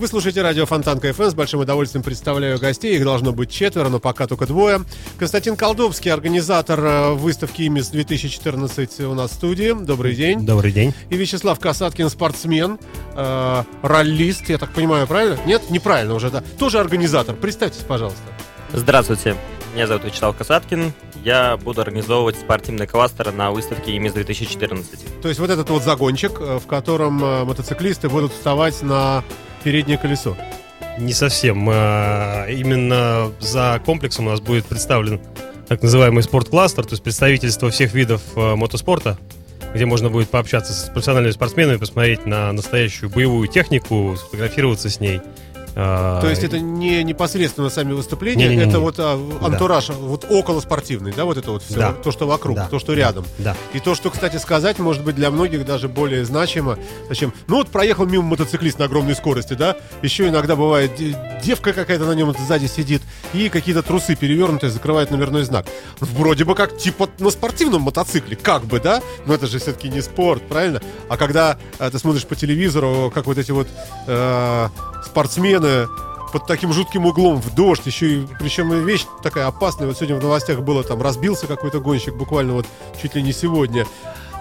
Вы слушаете радио Фонтанка ФМ. С большим удовольствием представляю гостей. Их должно быть четверо, но пока только двое. Константин Колдовский, организатор э, выставки «Имис 2014» у нас в студии. Добрый день. Добрый день. И Вячеслав Касаткин, спортсмен, э, раллист, я так понимаю, правильно? Нет? Неправильно уже, да. Тоже организатор. Представьтесь, пожалуйста. Здравствуйте, меня зовут Вячеслав Касаткин. Я буду организовывать спортивный кластер на выставке ИМИС 2014. То есть вот этот вот загончик, э, в котором э, мотоциклисты будут вставать на переднее колесо. Не совсем. А, Именно за комплексом у нас будет представлен так называемый спорткластер, то есть представительство всех видов э, мотоспорта, где можно будет пообщаться с профессиональными спортсменами, посмотреть на настоящую боевую технику, сфотографироваться с ней. А, То есть это не непосредственно сами выступления, Не-не-не. это вот а, антураж, вот около спортивный, да, вот это вот все, Да. то, что вокруг, Да. то, что рядом. Да. И то, что, кстати, сказать, может быть для многих даже более значимо. Зачем? Ну вот проехал мимо мотоциклист на огромной скорости, да? Еще иногда бывает де- девка какая-то на нем сзади сидит, и какие-то трусы перевернутые закрывают номерной знак. Вроде бы как типа на спортивном мотоцикле, как бы, да? Но это же все-таки не спорт, правильно? А когда э, ты смотришь по телевизору, как вот эти вот э, спортсмены под таким жутким углом в дождь, еще и причем и вещь такая опасная. Вот сегодня в новостях было, там разбился какой-то гонщик, буквально вот чуть ли не сегодня.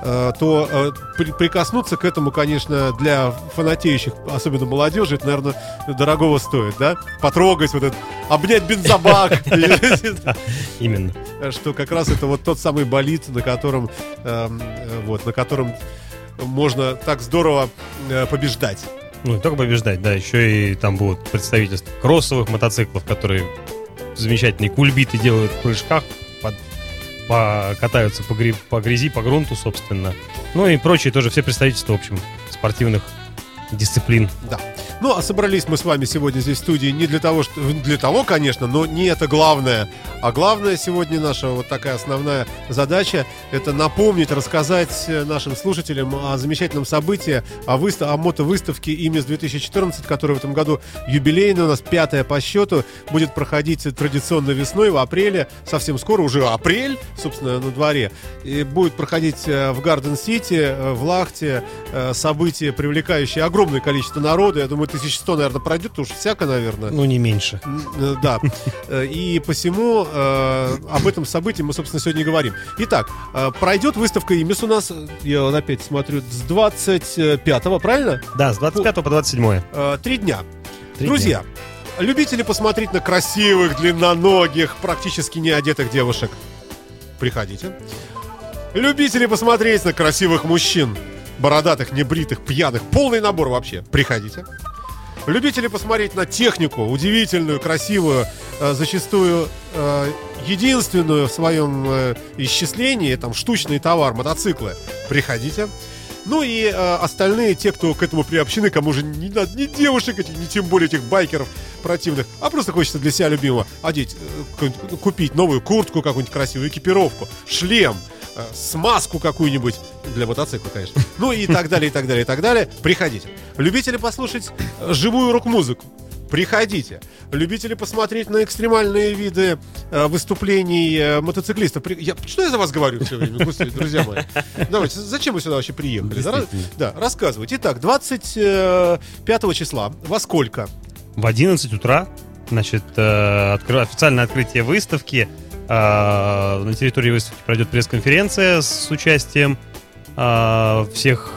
Э, то э, при- прикоснуться к этому, конечно, для фанатеющих, особенно молодежи, это, наверное, дорогого стоит, да? Потрогать вот этот, обнять бензобак, Именно. что как раз это вот тот самый болид, на котором, эм, э, вот, на котором можно так здорово побеждать. Ну, не только побеждать, да, еще и там будут представительства кроссовых мотоциклов, которые замечательные кульбиты делают в прыжках, под- по- катаются по, гри- по грязи, по грунту, собственно. Ну и прочие тоже, все представительства, в общем, спортивных дисциплин. Да. Ну, а собрались мы с вами сегодня здесь в студии не для того, что для того, конечно, но не это главное. А главное сегодня наша вот такая основная задача это напомнить, рассказать э, нашим слушателям о замечательном событии, о, выстав... о мотовыставке ИМИС 2014, которая в этом году юбилейная, у нас пятая по счету, будет проходить традиционно весной, в апреле, совсем скоро, уже апрель, собственно, на дворе, и будет проходить э, в Гарден-Сити, э, в Лахте, событие, привлекающее огромное количество народа, я думаю, 1100, наверное, пройдет, уж всяко, наверное. Ну, не меньше. Э, Да. Э, И посему э, об этом событии мы, собственно, сегодня и говорим. Итак, э, пройдет выставка ИМИС у нас, я опять смотрю, с 25 правильно? Да, с 25 по 27. Э, Три дня. Три Друзья, любители посмотреть на красивых, длинноногих, практически не одетых девушек, приходите. Любители посмотреть на красивых мужчин, бородатых, небритых, пьяных, полный набор вообще, приходите. Любители посмотреть на технику, удивительную, красивую, э, зачастую э, единственную в своем э, исчислении, там, штучный товар, мотоциклы, приходите. Ну и э, остальные, те, кто к этому приобщены, кому же не надо ни девушек, ни тем более этих байкеров противных, а просто хочется для себя любимого одеть, э, купить новую куртку какую-нибудь красивую, экипировку, шлем, смазку какую-нибудь для мотоцикла, конечно. Ну и так далее, и так далее, и так далее. Приходите. Любители послушать э, живую рок-музыку. Приходите. Любители посмотреть на экстремальные виды э, выступлений э, мотоциклистов. Я, что я за вас говорю все время, господи, друзья мои? Давайте, зачем вы сюда вообще приехали? Да, да, рассказывайте. Итак, 25 числа. Во сколько? В 11 утра, значит, э, откры- официальное открытие выставки. Э, На территории выставки пройдет пресс-конференция с участием э, всех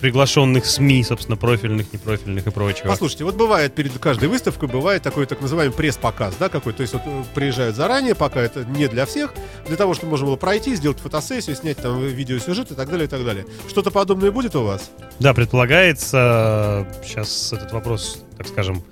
приглашенных СМИ, собственно, профильных, непрофильных и прочего. Послушайте, вот бывает перед каждой выставкой бывает такой так называемый пресс-показ, да, какой, то есть вот э, приезжают заранее, пока это не для всех, для того, чтобы можно было пройти, сделать фотосессию, снять там видеосюжет и так далее, и так далее. Что-то подобное будет у вас? Да, предполагается, сейчас этот вопрос, так скажем,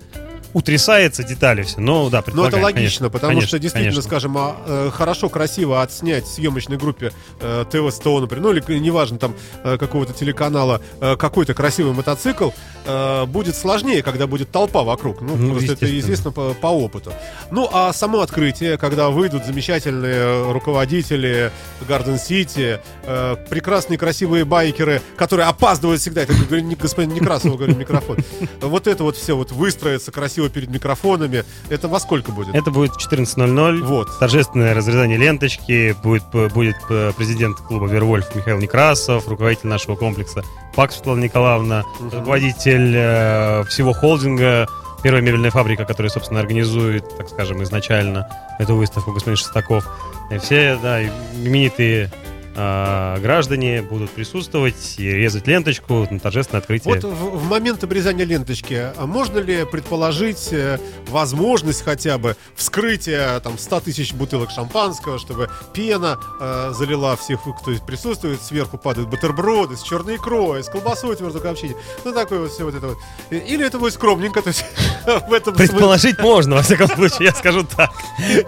утрясается детали все. Но да, Ну, это логично, конечно. потому Конечно, что действительно, конечно. скажем, а, э, хорошо, красиво отснять съемочной группе э, ТВ-100, например, ну или неважно, там, э, какого-то телеканала, э, какой-то красивый мотоцикл, э, будет сложнее, когда будет толпа вокруг. Ну, Ну, просто это известно по, по опыту. Ну, а само открытие, когда выйдут замечательные руководители Гарден Сити, э, прекрасные красивые байкеры, которые опаздывают всегда, это господин Некрасов, говорю, микрофон. Вот это вот все вот выстроится красиво перед микрофонами, это во сколько будет? Это будет 14.00. Вот. Торжественное разрезание ленточки. Будет, будет э, президент клуба Вервольф Михаил Некрасов, руководитель нашего комплекса Пак Светлана Николаевна, руководитель э, всего холдинга, первая мебельная фабрика, которая, собственно, организует, так скажем, изначально эту выставку господин Шестаков. И все, да, именитые э, граждане будут присутствовать и резать ленточку на торжественное открытие. Вот в, в момент обрезания ленточки, а можно ли предположить э, возможность хотя бы вскрытия там 100 тысяч бутылок шампанского, чтобы пена э, залила всех, кто здесь присутствует, сверху падают бутерброды с черной икрой, с колбасой твердого копчения, ну такое вот все вот это вот. Э, Или это будет скромненько, то есть в этом Предположить можно, во всяком случае, я скажу так.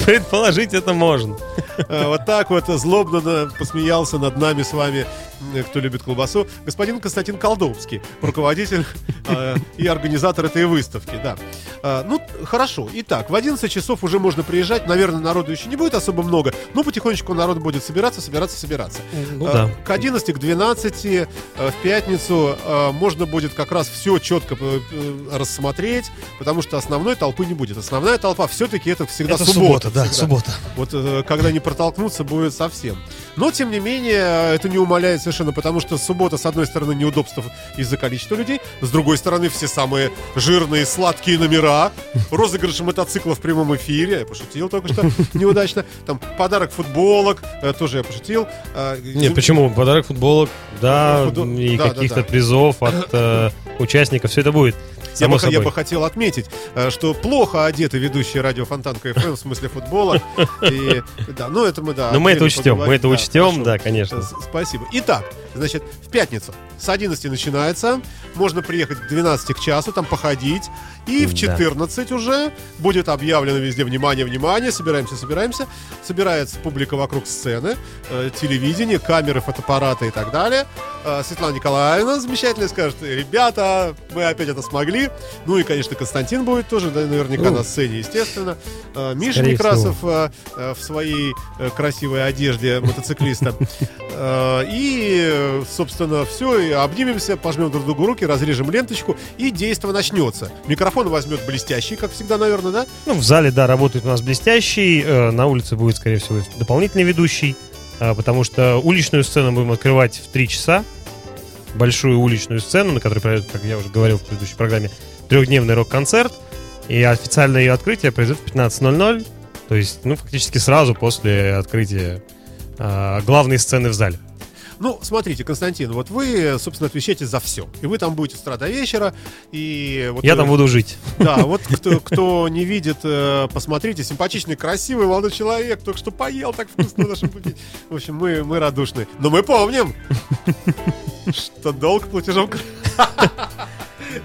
Предположить это можно. э, вот так вот злобно на- посмеялся над нами с вами, кто любит колбасу, господин Константин Колдовский, руководитель э, и организатор этой выставки, да. А, ну, хорошо. Итак, в 11 часов уже можно приезжать. Наверное, народу еще не будет особо много, но потихонечку народ будет собираться, собираться, собираться. Ну да. К 11, к 12 э, в пятницу э, можно будет как раз все четко э, э, рассмотреть, потому что основной толпы не будет. Основная толпа все-таки это всегда Это суббота. суббота, да, всегда. суббота. Вот э, когда не протолкнуться будет совсем. Но, тем не менее, это не умаляет совершенно, потому что суббота, с одной стороны, неудобств из-за количества людей, с другой стороны, все самые жирные, сладкие номера, розыгрыши мотоцикла в прямом эфире, я пошутил только что. Неудачно, там подарок футболок, э, тоже я пошутил. А, Нет, почему? Подарок футболок, да, и каких-то призов от э, участников, все это будет. Я Само бы, я собой. бы хотел отметить, э, что плохо одеты ведущие радио Фонтанка ФМ в смысле футбола. И, да, ну это мы, да. Но мы это учтем, мы это учтем, да, конечно. Спасибо. Итак, значит, в пятницу с 11 начинается. Можно приехать к 12 к часу, там походить. И в Да. 14 уже будет объявлено везде «Внимание, внимание!» Собираемся, собираемся. Собирается публика вокруг сцены, э, телевидение, камеры, фотоаппараты и так далее. Э, Светлана Николаевна замечательно скажет «Ребята, мы опять это смогли». Ну и, конечно, Константин будет тоже, да, наверняка Ну, на сцене, естественно. Э, Миша Некрасов э, э, в своей э, красивой одежде мотоциклиста. Э, И, э, собственно, все, и обнимемся, пожмем друг другу руки, разрежем ленточку, и действо начнется. Микрофон возьмет блестящий, как всегда, наверное, да? Ну, в зале, да, работает у нас блестящий, э, на улице будет, скорее всего, дополнительный ведущий, э, потому что уличную сцену будем открывать в 3 часа, большую уличную сцену, на которой пройдет, как я уже говорил в предыдущей программе, трехдневный рок-концерт, и официальное ее открытие произойдет в 15.00, то есть, ну, фактически сразу после открытия э, главной сцены в зале. Ну, смотрите, Константин, вот вы, собственно, отвечаете за все. И вы там будете с утра до вечера. И вот, Я там буду жить. Да, вот кто, кто не видит, э, посмотрите, симпатичный, красивый молодой человек, только что поел так вкусно в нашем пути. В общем, мы, мы радушны. Но мы помним, что долг платежом...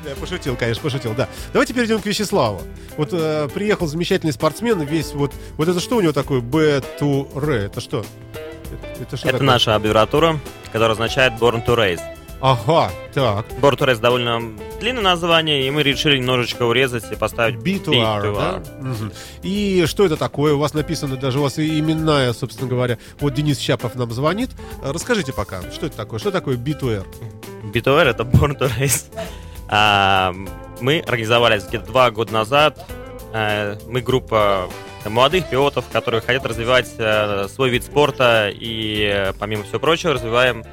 Я пошутил, конечно, пошутил, да. Давайте перейдем к Вячеславу. Вот э, приехал замечательный спортсмен, весь вот... Вот это что у него такое? B2R? Это что? Это, это что Это такое? наша аббревиатура, которая означает Born to Race. Ага, так. Born to Race довольно длинное название, и мы решили немножечко урезать и поставить B2R, да? Мгм. И что это такое? У вас написано даже, у вас именная, собственно говоря. Вот Денис Чапов нам звонит. Расскажите пока, что это такое? Что такое B2R? B2R это Born to Race. А, мы организовались где-то два года назад. Э, Мы группа молодых пилотов, которые хотят развивать э, свой вид спорта и, э, помимо всего прочего, развиваем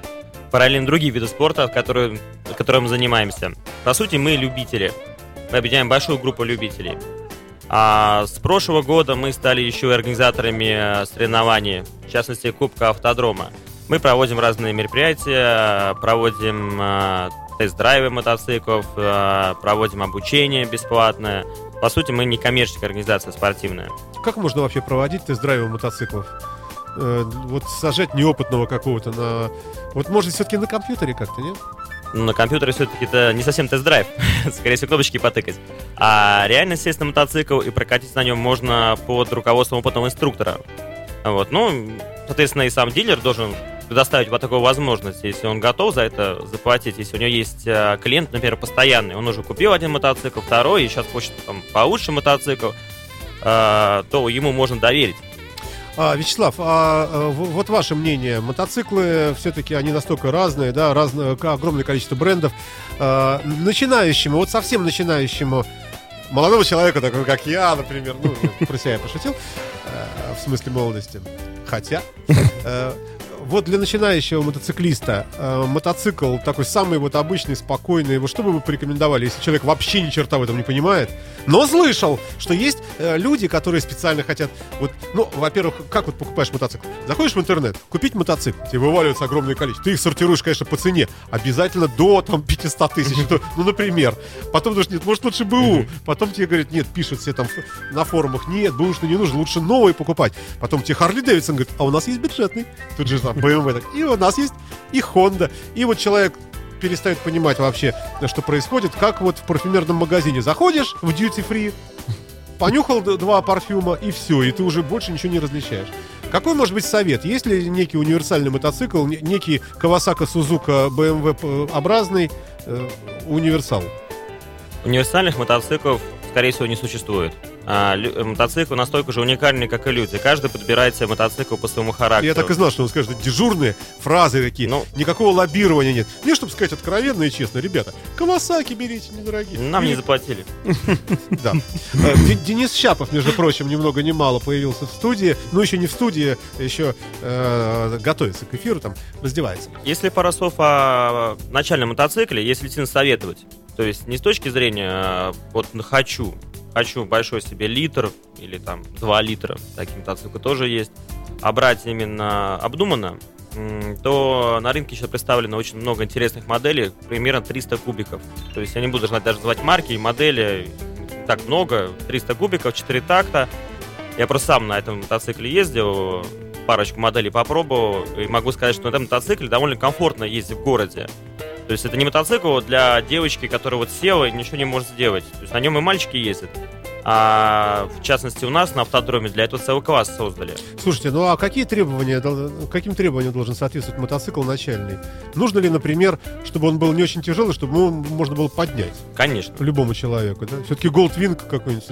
параллельно другие виды спорта, которые, которым занимаемся. По сути, мы любители. Мы объединяем большую группу любителей. А с прошлого года мы стали еще и организаторами э, соревнований, в частности, Кубка Автодрома. Мы проводим разные мероприятия, проводим э, тест-драйвы мотоциклов, э, проводим обучение бесплатное. По сути, мы не коммерческая организация спортивная. Как можно вообще проводить тест-драйвы мотоциклов? Э, Вот сажать неопытного какого-то на... Вот может все-таки на компьютере как-то, нет? Ну, на компьютере все-таки это не совсем тест-драйв, скорее всего, кнопочки потыкать. А реально сесть на мотоцикл и прокатиться на нем можно под руководством опытного инструктора. Вот, ну, соответственно, и сам дилер должен предоставить вот такую возможность, если он готов за это заплатить, если у него есть э, клиент, например, постоянный, он уже купил один мотоцикл, второй, и сейчас хочет там получше мотоцикл, э, то ему можно доверить. А, Вячеслав, а, в- вот ваше мнение, мотоциклы все-таки они настолько разные, да, разное, огромное количество брендов. А, начинающему, вот совсем начинающему молодого человека, такого как я, например, ну, про себя я пошутил, э, в смысле молодости. Хотя, э, вот для начинающего мотоциклиста э, мотоцикл такой самый вот обычный, спокойный. Вот что бы вы порекомендовали, если человек вообще ни черта в этом не понимает, но слышал, что есть э, люди, которые специально хотят, вот, ну, во-первых, как вот покупаешь мотоцикл? Заходишь в интернет, купить мотоцикл, тебе вываливается огромное количество. Ты их сортируешь, конечно, по цене, обязательно до там 500 тысяч, ну, например. Потом думаешь, нет, может лучше БУ. Потом тебе говорят, нет, пишут все там на форумах, нет, бэушный не нужен, лучше новый покупать. Потом тебе Харли Дэвидсон говорит, а у нас есть бюджетный. Тут же там BMW. так. И у нас есть и Honda. И вот человек перестает понимать вообще, что происходит, как вот в парфюмерном магазине. Заходишь в duty free, понюхал два парфюма, и все, и ты уже больше ничего не различаешь. Какой может быть совет? Есть ли некий универсальный мотоцикл, не- некий Kawasaki Suzuka BMW п- образный э, универсал? Универсальных мотоциклов, скорее всего, не существует. А, лю- э, мотоциклы настолько же уникальны, как и люди. Каждый подбирает себе мотоцикл по своему характеру. Я так и знал, что он скажет дежурные фразы такие. Ну. Никакого лоббирования нет. Мне, чтобы сказать откровенно и честно, ребята, Кавасаки берите недорогие. Нам не Или- заплатили. Да. Э, Де- Денис Щапов, между прочим, ни много ни мало появился в студии. Ну, еще не в студии, еще э, готовится к эфиру, там, раздевается. Если пара слов о начальном мотоцикле, если действительно советовать, то есть не с точки зрения вот хочу, хочу большой себе литр или там 2 литра, такие мотоциклы тоже есть, а брать именно обдуманно, то на рынке сейчас представлено очень много интересных моделей, примерно 300 кубиков. То есть я не буду даже называть марки и модели, так много, 300 кубиков, 4 такта. Я просто сам на этом мотоцикле ездил, парочку моделей попробовал, и могу сказать, что на этом мотоцикле довольно комфортно ездить в городе. То есть это не мотоцикл для девочки, которая вот села и ничего не может сделать. То есть на нем и мальчики ездят. А в частности у нас на автодроме для этого целый класс создали. Слушайте, ну а какие требования, каким требованиям должен соответствовать мотоцикл начальный? Нужно ли, например, чтобы он был не очень тяжелый, чтобы его можно было поднять Конечно. любому человеку, да? Все-таки Goldwing какой-нибудь.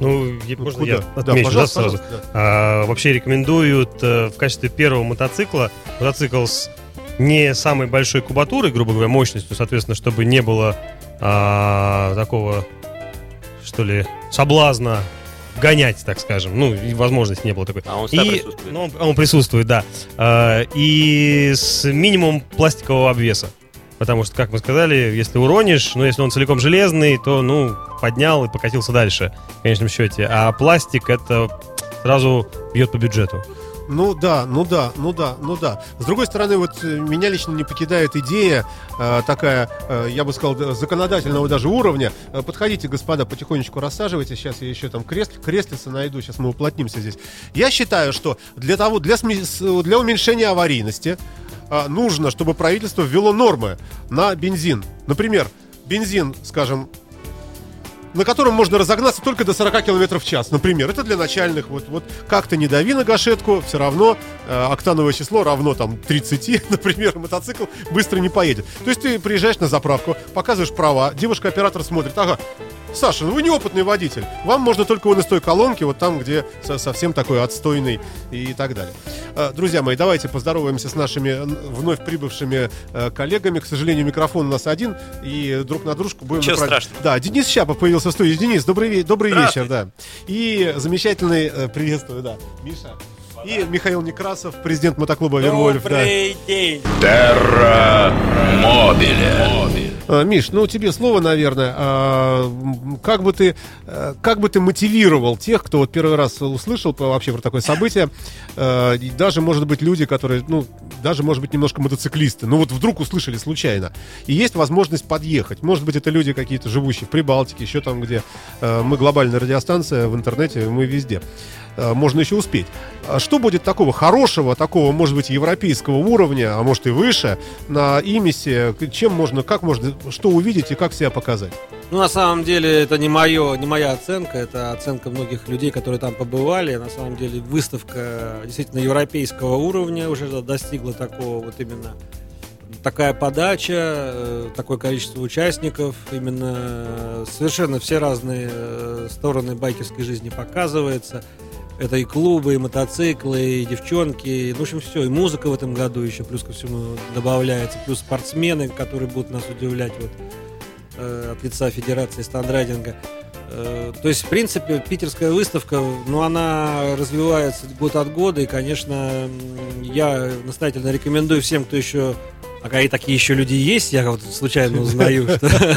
Ну, ну, можно куда? я Да, отмечу, да, пожалуйста, сразу? пожалуйста, да. А, вообще рекомендуют э, в качестве первого мотоцикла мотоцикл с не самой большой кубатурой, грубо говоря, мощностью, соответственно, чтобы не было а, такого, что ли, соблазна гонять, так скажем. Ну, и возможности не было такой. А он И, присутствует. ну, он, он присутствует, да. А, и с минимумом пластикового обвеса. Потому что, как мы сказали, если уронишь, ну, если он целиком железный, то, ну, поднял и покатился дальше, в конечном счете. А пластик это сразу бьет по бюджету. Ну да, ну да, ну да, ну да. С другой стороны, вот э, меня лично не покидает идея э, такая, э, я бы сказал, да, законодательного даже уровня. Э, подходите, господа, потихонечку рассаживайтесь. Сейчас я еще там крест, креслица найду, сейчас мы уплотнимся здесь. Я считаю, что для того, для, для уменьшения аварийности э, нужно, чтобы правительство ввело нормы на бензин. Например, бензин, скажем, на котором можно разогнаться только до 40 км в час, например. Это для начальных. Вот, вот как-то не дави на гашетку, все равно э, октановое число равно там 30, например, мотоцикл быстро не поедет. То есть ты приезжаешь на заправку, показываешь права, девушка-оператор смотрит, ага, Саша, ну вы неопытный водитель. Вам можно только вон из той колонки, вот там, где со- совсем такой отстойный и так далее. Э, Друзья мои, давайте поздороваемся с нашими вновь прибывшими э, коллегами. К сожалению, микрофон у нас один, и друг на дружку будем... Ничего направ- страшного. Да, Денис Щапов появился в студии. Денис, добрый, добрый вечер, да. И замечательный, э, приветствую, да, Миша. И Михаил Некрасов, президент мотоклуба Вервольф. Да. день! Терра Мобиле. А, Миш, ну тебе слово, наверное. А, как бы ты, э, как бы ты мотивировал тех, кто вот первый раз услышал вообще про такое событие, э, и даже, может быть, люди, которые, ну, даже, может быть, немножко мотоциклисты, ну вот вдруг услышали случайно, и есть возможность подъехать. Может быть, это люди какие-то живущие в Прибалтике, еще там, где э, мы глобальная радиостанция в интернете, мы везде. Э, можно еще успеть. А Что будет такого хорошего, такого, может быть, европейского уровня, а может и выше, на Имисе? Чем можно, как можно, что увидеть и как себя показать? Ну, на самом деле, это не, мое, не моя оценка, это оценка многих людей, которые там побывали. На самом деле, выставка действительно европейского уровня уже достигла такого вот именно такая подача, э, такое количество участников, именно э, совершенно все разные стороны байкерской жизни показывается. Это и клубы, и мотоциклы, и девчонки, ну, в общем, все. И музыка в этом году еще плюс ко всему добавляется, плюс спортсмены, которые будут нас удивлять вот, э, от лица Федерации стандрайдинга. Э, То есть, в принципе, питерская выставка, ну, она развивается год от года, и, конечно, я настоятельно рекомендую всем, кто еще а какие такие еще люди есть, я вот случайно узнаю,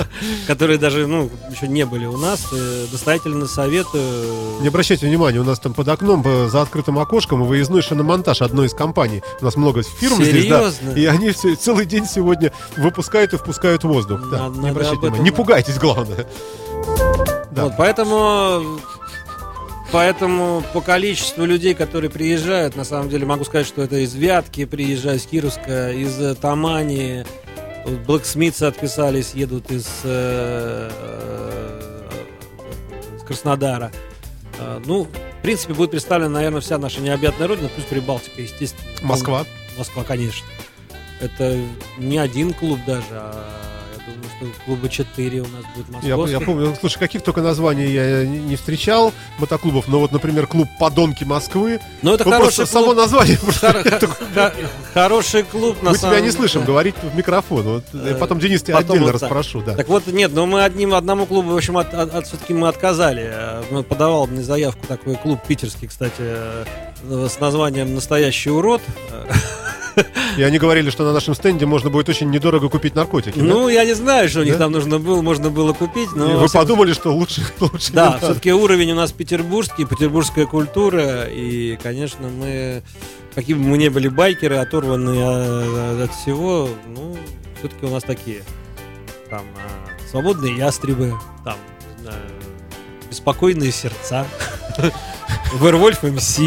которые даже, ну, еще не были у нас, э, настоятельно советую. Не обращайте внимания, у нас там под окном, э, за открытым окошком, выездной шиномонтаж одной из компаний. У нас много фирм здесь, да. Серьезно? И они целый день сегодня выпускают и впускают воздух. Не обращайте об внимания. Не пугайтесь, главное. Да. Вот, поэтому, поэтому по количеству людей, которые приезжают, на самом деле могу сказать, что это из Вятки приезжают, из Кировска, из э, Тамани, Блэксмитсы отписались, едут из, э, э, из Краснодара. Э, Ну, в принципе, будет представлена, наверное, вся наша необъятная родина, плюс Прибалтика, естественно. Москва. Москва, конечно. Это не один клуб даже, а клуба 4 у нас будет Я, московских. я помню, слушай, каких только названий я не не встречал мотоклубов, но вот, например, клуб «Подонки Москвы». Ну, это Ну, хороший просто само клуб. название. Хороший клуб, на Мы тебя не слышим говорить в микрофон. Вот, э, Э, потом Денис тебя отдельно расспрошу. Да. Так вот, нет, но мы одним, одному клубу, в общем, от, все-таки мы отказали. Э, подавал мне заявку такой клуб питерский, кстати, э, с названием «Настоящий урод». И они говорили, что на нашем стенде можно будет очень недорого купить наркотики. да? Ну, я не знаю, что у них Да? там нужно было, можно было купить, но... И вы подумали, что лучше, лучше Да, все-таки уровень у нас петербургский, петербургская культура, и, конечно, мы, какие бы мы не были байкеры, оторванные а, от всего, ну, все-таки у нас такие, там, а, свободные ястребы, там, не знаю, беспокойные сердца, Вервольф МС.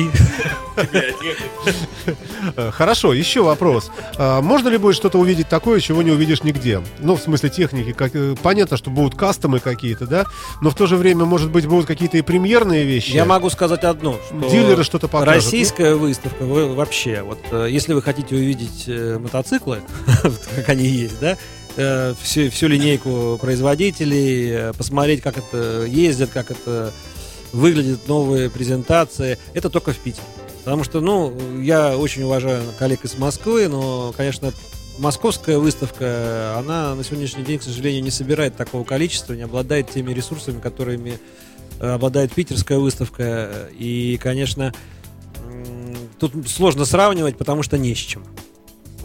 Э, Хорошо, еще вопрос. А, Можно ли будет что-то увидеть такое, чего не увидишь нигде? Ну, в смысле техники. Как, э, понятно, что будут кастомы какие-то, да? Но в то же время, может быть, будут какие-то и премьерные вещи. Я могу сказать одно, что Дилеры что-то покажут. Российская выставка вы- вообще, вот э, если вы хотите увидеть э, мотоциклы, как они есть, да, э, всю, всю линейку производителей, э, посмотреть, как это ездят, как это выглядит, новые презентации, это только в Питере. Потому что, ну, я очень уважаю коллег из Москвы, но, конечно, московская выставка, она на сегодняшний день, к сожалению, не собирает такого количества, не обладает теми ресурсами, которыми э, обладает питерская выставка. И, конечно, тут сложно сравнивать, потому что не с чем.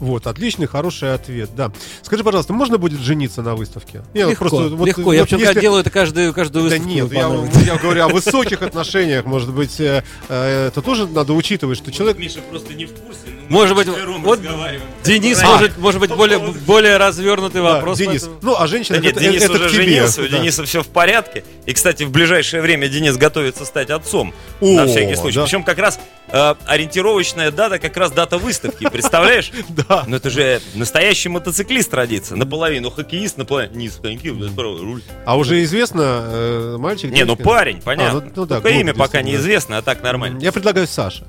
Вот, отличный, хороший ответ, да. Скажи, пожалуйста, можно будет жениться на выставке? Не, легко, вот- легко. я вот причем если- делаю это каждую, каждую Да выставку. нет, я, я говорю о высоких отношениях, может быть, э, э, это тоже надо учитывать, что человек... Миша просто не в курсе. Может быть, вот Денис А. может, может быть более, более развернутый Да, вопрос. Денис, поэтому- ну, а женщина... Да нет, это, Денис это уже тебе, женился, у да. Дениса все в порядке. И, кстати, в ближайшее время Денис готовится стать отцом. О, на всякий случай. да. Причем как раз э, ориентировочная дата, как раз дата выставки. Представляешь? Да. Ну это же настоящий мотоциклист родится. Наполовину хоккеист, наполовину... Низ коньки, справа руль. А уже известно, э, мальчик? Не, ну парень, понятно. А, ну- ну да, Только имя пока неизвестно, а так нормально. Я предлагаю Саша.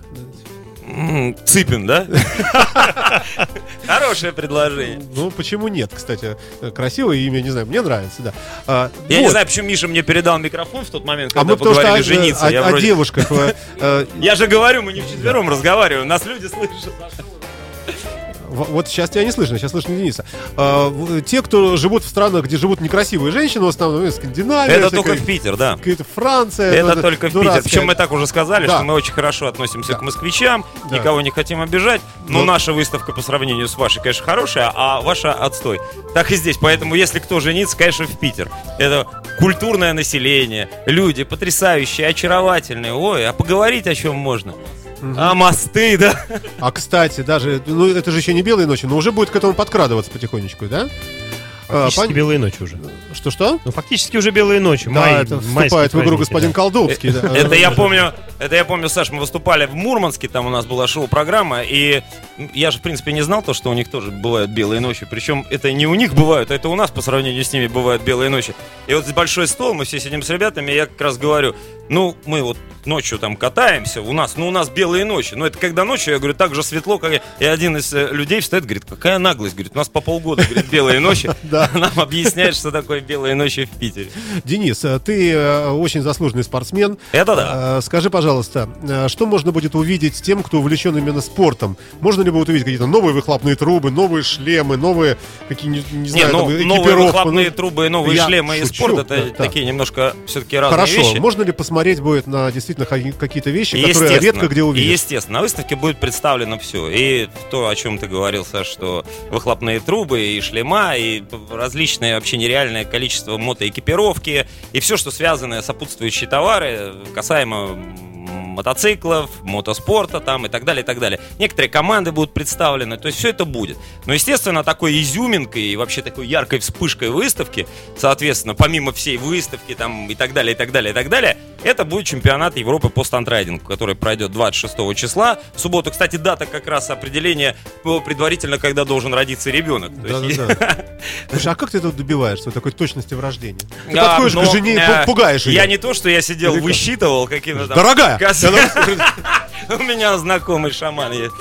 Цыпин, да? Хорошее предложение. Ну, почему нет, кстати? Э, Красивое имя, не знаю, мне нравится, да. А, Я не вот. знаю, почему Миша мне передал микрофон в тот момент, А когда мы потому что поговорили о, жениться. о- Я о вроде- девушках. э, э, Я же говорю, мы не вчетвером разговариваем, нас люди слышат. Вот сейчас тебя не слышно, сейчас слышно Дениса. А, те, кто живут в странах, где живут некрасивые женщины, в основном ну, Скандинавия, Это только в Питер, да. Франция. Это ну, только в. Питер. Причем мы так уже сказали, Да. что мы очень хорошо относимся Да. к москвичам, Да. никого не хотим обижать. Но Но- наша выставка по сравнению с вашей, конечно, хорошая, а ваша отстой. Так и здесь. Поэтому, если кто женится, конечно, в Питер. Это культурное население, люди потрясающие, очаровательные. Ой, а поговорить о чем можно? А мосты, да? А кстати, даже, ну это же еще не белые ночи, но уже будет к этому подкрадываться потихонечку, да? Фактически пон- белые ночи уже. Что-что? Ну, фактически уже белые ночи. Да, май- это вступает в игру господин да. Колдовский. да. Это я помню, это я помню, Саш, мы выступали в Мурманске, там у нас была шоу-программа, и я же, в принципе, не знал то, что у них тоже бывают белые ночи. Причем это не у них бывают, а это у нас по сравнению с ними бывают белые ночи. И вот большой стол, мы все сидим с ребятами, и я как раз говорю, ну, мы вот ночью там катаемся, у нас, ну, у нас белые ночи. Но это когда ночью, я говорю, так же светло, как и... И один из э, людей встает, говорит, какая наглость, говорит, у нас по полгода, говорит, белые ночи. Нам объясняет, что такое белые ночи в Питере. Денис, э, ты э, очень заслуженный спортсмен. Это да. Э, Скажи, пожалуйста, что можно будет увидеть тем, кто увлечен именно спортом? Можно ли будет увидеть какие-то новые выхлопные трубы, новые шлемы, новые какие не, знаю, ну, там, новые выхлопные Ну, трубы и новые шлемы и спорт это такие немножко все-таки разные Хорошо, вещи. можно ли посмотреть будет на действительно какие-то вещи, которые редко где увидишь? естественно, на выставке будет представлено все. И то, о чем ты говорил, Саш, что выхлопные трубы, и шлема, и различное вообще нереальное количество мотоэкипировки, и все, что связано сопутствующие товары, касаемо мотоциклов, мотоспорта там и так далее, и так далее. Некоторые команды будут представлены, то есть все это будет. Но, естественно, такой изюминкой и вообще такой яркой вспышкой выставки, соответственно, помимо всей выставки там и так далее, и так далее, и так далее, это будет чемпионат Европы по стандрайдингу, который пройдет 26 числа. В субботу, кстати, дата как раз определения э, предварительно, когда должен родиться ребенок. То есть, Да-да-да. Слушай, а как ты тут добиваешься вот такой точности в рождении? Ты А, подходишь но, к жене и пу- пугаешь ее. Я не то, что я сидел, Или высчитывал какими-то. Дорогая! кос- У меня знакомый шаман есть.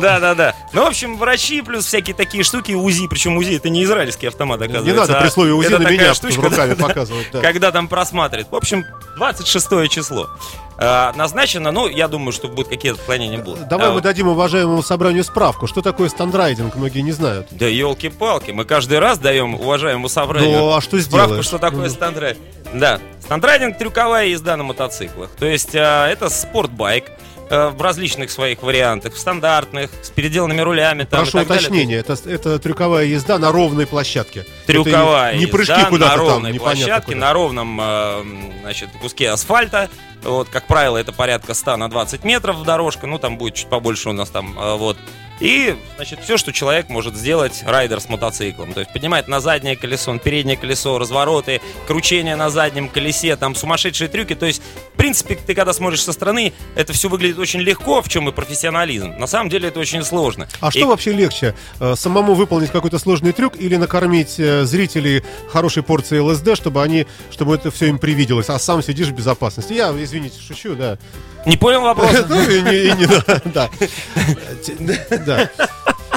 Да, да, да. Ну, в общем, врачи плюс всякие такие штуки, УЗИ, причем УЗИ это не израильский автомат, Не оказывается. надо а при слове УЗИ на меня штучка, руками показывать. да. когда там просматривают. В общем, 26 число. А, назначено, ну, я думаю, что будут какие-то отклонения будут. Давай А, мы дадим уважаемому собранию справку. Что такое стандрайдинг, многие не знают. Да елки-палки, мы каждый раз даем уважаемому собранию Ну, а что справку, сделаешь? что такое Ну. стандрайдинг. Да, стандрайдинг трюковая езда на мотоциклах. То есть а, это спортбайк а, в различных своих вариантах, в стандартных, с переделанными рулями. Там, Прошу уточнения, это, это трюковая езда на ровной площадке. Трюковая Это не, не прыжки езда куда-то на там, ровной непонятно площадке, куда. на ровном э, значит, куске асфальта. Вот, как правило, это порядка 100 на 20 метров дорожка, ну там будет чуть побольше у нас там, э, вот. И, значит, все, что человек может сделать райдер с мотоциклом. То есть поднимает на заднее колесо, на переднее колесо, развороты, кручение на заднем колесе, там сумасшедшие трюки. То есть, в принципе, ты когда смотришь со стороны, это все выглядит очень легко, в чем и профессионализм. На самом деле это очень сложно. А И- что вообще легче? э, Самому выполнить какой-то сложный трюк или накормить э, зрителей хорошей порцией ЛСД, чтобы они, чтобы это все им привиделось, а сам сидишь в безопасности? Я, извините, шучу, да. Не понял вопрос? Ну, и не- и не- да. Да.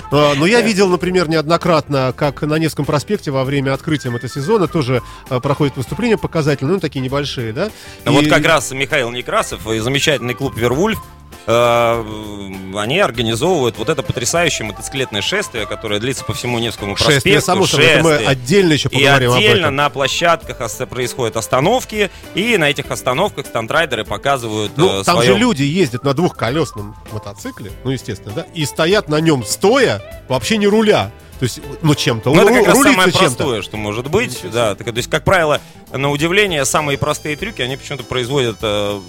А, Но я видел, например, неоднократно, как на Невском проспекте во время открытия мотосезона тоже а, проходят выступления показательные, ну, такие небольшие, да? А Вот И- как раз Михаил Некрасов и замечательный клуб Вервульф они организовывают вот это потрясающее мотоциклетное шествие, которое длится по всему Невскому проспекту. Шествие, само собой, это мы отдельно еще И поговорим об отдельно на площадках происходят остановки, и на этих остановках стандрайдеры показывают Ну, э, там своё- же люди ездят на двухколесном мотоцикле, ну, естественно, да, и стоят на нем стоя, вообще не руля. То есть, ну, чем-то. Ну, это как раз самое простое, что может быть. Да, так, то есть, как правило, на удивление, самые простые трюки, они почему-то производят э,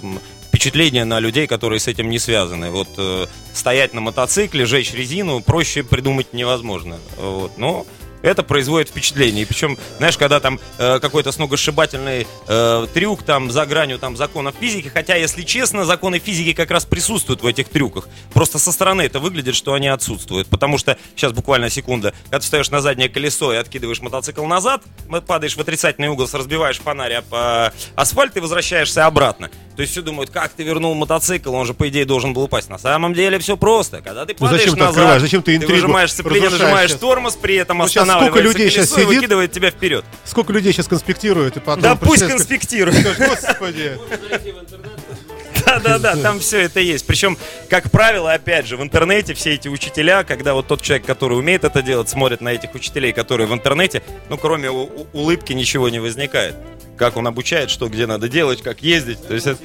впечатление на людей, которые с этим не связаны. Вот э, стоять на мотоцикле, жечь резину, проще придумать невозможно. Вот, но это производит впечатление. И причем, знаешь, когда там э, какой-то сногсшибательный э, трюк там за гранью там законов физики, хотя, если честно, законы физики как раз присутствуют в этих трюках. Просто со стороны это выглядит, что они отсутствуют. Потому что, сейчас буквально секунда, когда ты встаешь на заднее колесо и откидываешь мотоцикл назад, падаешь в отрицательный угол, разбиваешь фонарь об э, асфальт и возвращаешься обратно. То есть все думают, как ты вернул мотоцикл, он же, по идее, должен был упасть. На самом деле все просто. Когда ты Ну, падаешь зачем ты назад, открываешь? Зачем ты ты выжимаешь сцепление, нажимаешь сейчас? тормоз, при этом Ну, сколько людей сейчас сидит? выкидывает тебя вперед. Сколько людей сейчас конспектируют и потом... Да пусть конспектирует. Господи. Да-да-да, там все это есть. Причем, как правило, опять же, в интернете все эти учителя, когда вот тот человек, который умеет это делать, смотрит на этих учителей, которые в интернете, ну, кроме улыбки ничего не возникает. Как он обучает, что где надо делать, как ездить. То есть это...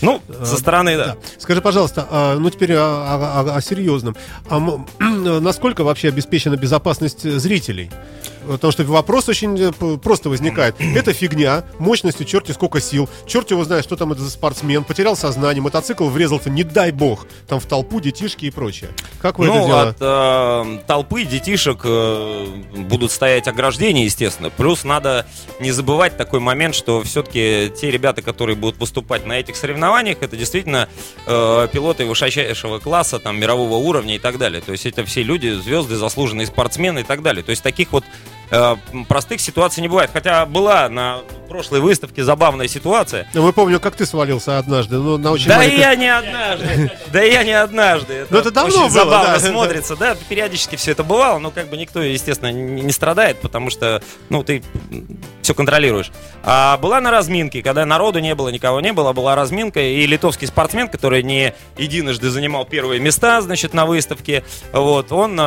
Ну, со стороны, да. Да. Скажи, пожалуйста, а, ну теперь о, о- о- о серьезном. А м- насколько вообще обеспечена безопасность зрителей? Потому что вопрос очень э, просто возникает. Это фигня, мощностью черти сколько сил, черт его знает, что там это за спортсмен, потерял сознание, мотоцикл врезался, не дай бог, там в толпу детишки и прочее. Как вы это Ну, дело? от э, толпы детишек э, будут стоять ограждения, естественно. Плюс надо не забывать такой момент, что все-таки те ребята, которые будут выступать на этих соревнованиях, это действительно э, пилоты высочайшего класса, там, мирового уровня и так далее. То есть это все люди, звезды, заслуженные спортсмены и так далее. То есть таких вот простых ситуаций не бывает. Хотя была на прошлой выставке забавная ситуация. Ну, мы помню, как ты свалился однажды, ну, на очень Да маленькой- и я не однажды. Да я не однажды. Ну, это давно очень было, забавно да. смотрится. Да, периодически все это бывало, но как бы никто, естественно, не не страдает, потому что, ну, ты все контролируешь. А была на разминке, когда народу не было, никого не было, была разминка, и литовский спортсмен, который не единожды занимал первые места, значит, на выставке, вот, он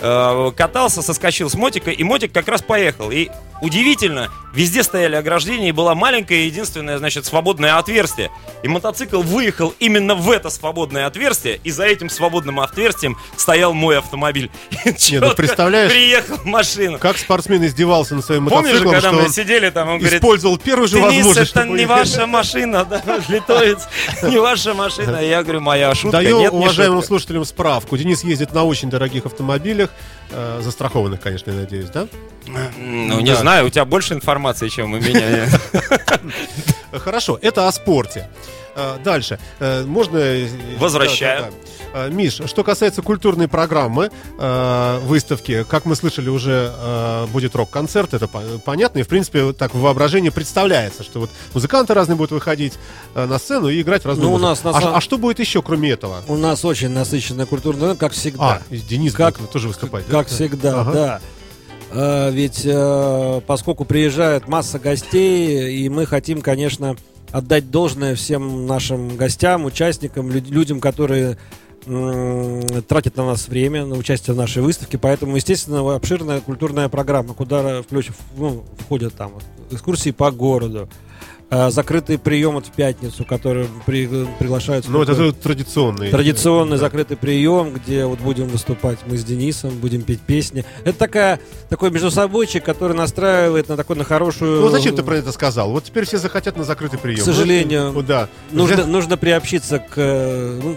э, катался, соскочил с мотика, и мотик как раз поехал. И удивительно, везде стояли ограждения, и было маленькое единственное, значит, свободное отверстие. И мотоцикл выехал именно в это свободное отверстие, и за этим свободным отверстием стоял мой автомобиль. И ну, представляешь, приехал в машину. Как спортсмен издевался над своим Помнишь, мотоциклом, когда мы сидели там, он говорит, использовал первую же Денис, возможность, это не ваша машина, да, литовец, не ваша машина. Я говорю, моя шутка, Даю нет, уважаемым слушателям справку. Денис ездит на очень дорогих автомобилях, э, застрахованных, конечно, я надеюсь, да? Ну, не Да. знаю, у тебя больше информации, чем у меня. Хорошо, это о спорте. Э, Дальше. Э, Можно... э, Возвращаю. да, да, да. Э, Миш, что касается культурной программы э, выставки, как мы слышали, уже э, будет рок-концерт, это по- понятно, и, в принципе, так в воображении представляется, что вот музыканты разные будут выходить э, на сцену и играть разную Ну, у нас на а, а что будет еще, кроме этого? У нас очень насыщенная культурная, как всегда. А, Денис Как- будет тоже выступать, да? Как всегда, Ага. да. А, ведь э, поскольку приезжает масса гостей, и мы хотим, конечно, отдать должное всем нашим гостям, участникам, люд- людям, которые тратят на нас время, на участие в нашей выставке. Поэтому, естественно, обширная культурная программа, куда включ- ну, входят там вот экскурсии по городу, закрытый прием вот в пятницу, которые при- приглашаются. Ну, это традиционный. Традиционный Да. закрытый прием, где вот будем выступать мы с Денисом, будем петь песни. Это такая, такой междусобойчик, который настраивает на такой на хорошую... Ну, зачем ты про это сказал? Вот теперь все захотят на закрытый прием. К сожалению, Ну, да. Нужно, Уже- нужно приобщиться к... э, ну,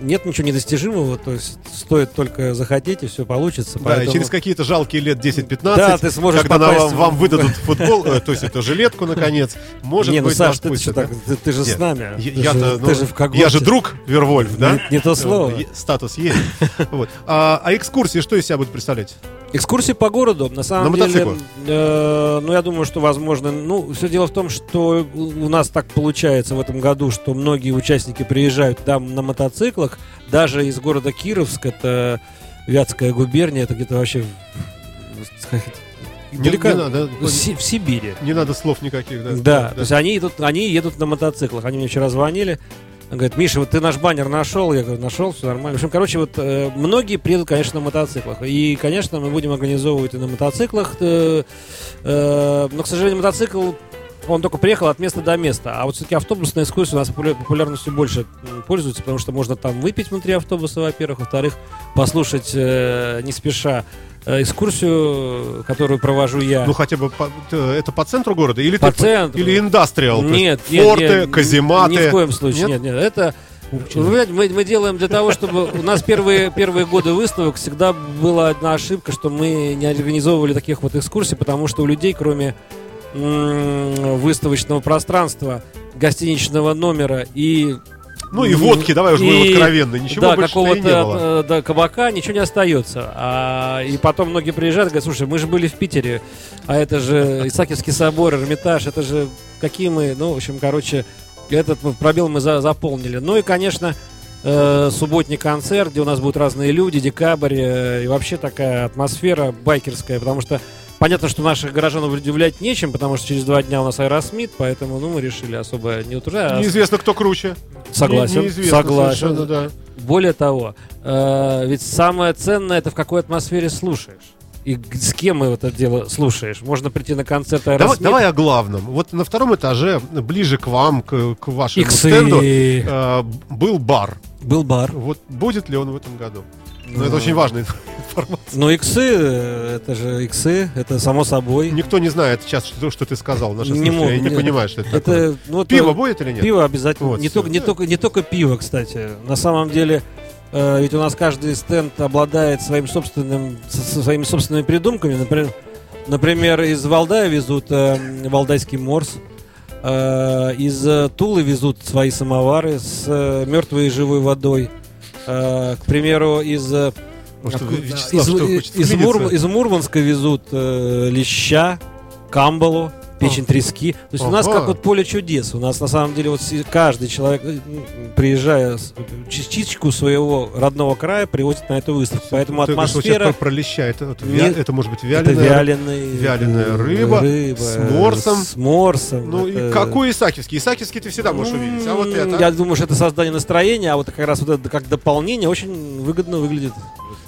нет ничего недостижимого, то есть стоит только захотеть, и все получится. Да, и через какие-то жалкие лет 10-15, Да, ты сможешь когда попасть вам, вам выдадут футбол, э, то есть эту жилетку, наконец, может не, ну, быть, Саш, ты, что так, ты, ты же Нет, с нами. Я- ты, же, ну, ты же в когорте. я же друг Вервольф, да? Не, не то слово. Е- Статус есть. Вот. А, а экскурсии что из себя будут представлять? Экскурсии по городу, на самом На деле, э, ну я думаю, что возможно, ну все дело в том, что у нас так получается в этом году, что многие участники приезжают там на мотоциклах, даже из города Кировск, это Вятская губерния, это где-то вообще это, Не- далеко не надо, в, в Сибири. Не надо слов никаких, да? Да, то есть они идут, они едут на мотоциклах. Они мне вчера звонили. Он говорит, Миша, вот ты наш баннер нашел? Я говорю, нашел, все нормально. В общем, короче, вот э, многие приедут, конечно, на мотоциклах. И, конечно, мы будем организовывать и на мотоциклах. э, э, но, к сожалению, мотоцикл он только приехал от места до места. А вот все-таки автобусная экскурсия у нас популя- популярностью больше пользуется, потому что можно там выпить внутри автобуса, во-первых. Во-вторых, послушать э, не спеша экскурсию, которую провожу я. Ну, хотя бы по- э, это по центру города? Или, По ты- центру. или индастриал? то есть Нет, нет, Форты, нет, казематы? Ни в коем случае, Нет? нет, нет. Это понимаете, мы, мы делаем для того, чтобы у нас первые, первые годы выставок всегда была одна ошибка, что мы не организовывали таких вот экскурсий, потому что у людей, кроме м, выставочного пространства, гостиничного номера и Ну и водки, давай уже будем откровенны. Ничего да, больше какого-то не было. э, да, кабака ничего не остается. А, и потом многие приезжают и говорят, слушай, мы же были в Питере, а это же Исаакиевский собор, Эрмитаж, это же какие мы, ну, в общем, короче, этот пробел мы за- заполнили. Ну и, конечно, э, субботний концерт, где у нас будут разные люди, декабрь, э, и вообще такая атмосфера байкерская, потому что понятно, что наших горожан удивлять нечем, потому что через два дня у нас Аэросмит, поэтому, ну, мы решили особо не утруждать. а Неизвестно, кто круче. Согласен, Не- неизвестно согласен. да. Более того, э, ведь самое ценное это в какой атмосфере слушаешь. И с кем мы это дело слушаешь? Можно прийти на концерт Давай, Аэросмит. давай о главном. Вот на втором этаже, ближе к вам, к, к вашему Иксы. стенду, э, был бар. Был бар. Вот будет ли он в этом году? Ну, это очень важная информация. Ну, иксы, э, это же иксы, это само собой. Никто не знает сейчас, что, что ты сказал. Наши Не мог- не понимают, что это, такое. Это, ну, вот, Пиво э, будет или нет? Пиво обязательно. Вот, не, только, не, только, не только пиво, кстати. На самом деле, э, ведь у нас каждый стенд обладает своим собственным, со- своими собственными придумками. Например, например из Валдая везут э, валдайский морс. Э, из Тулы везут свои самовары с э, мертвой и живой водой. Э, к примеру, из... э, Может, Вячеслав из, из- из? Мур- из Мурманска везут э, леща, камбалу, печень трески. То есть у нас как вот поле чудес. У нас на самом деле вот каждый человек, э, приезжая, частичку своего родного края привозит на эту выставку. Поэтому Ты атмосфера про, про леща. Это, вя- может быть это вяленая. вяленый, вяленая э, рыба рыба, с морсом. С морсом. Ну, Это- и какой исакивский? Исакивский ты всегда можешь увидеть. А вот это? Я думаю, что это создание настроения, а вот как раз вот это как дополнение очень выгодно выглядит.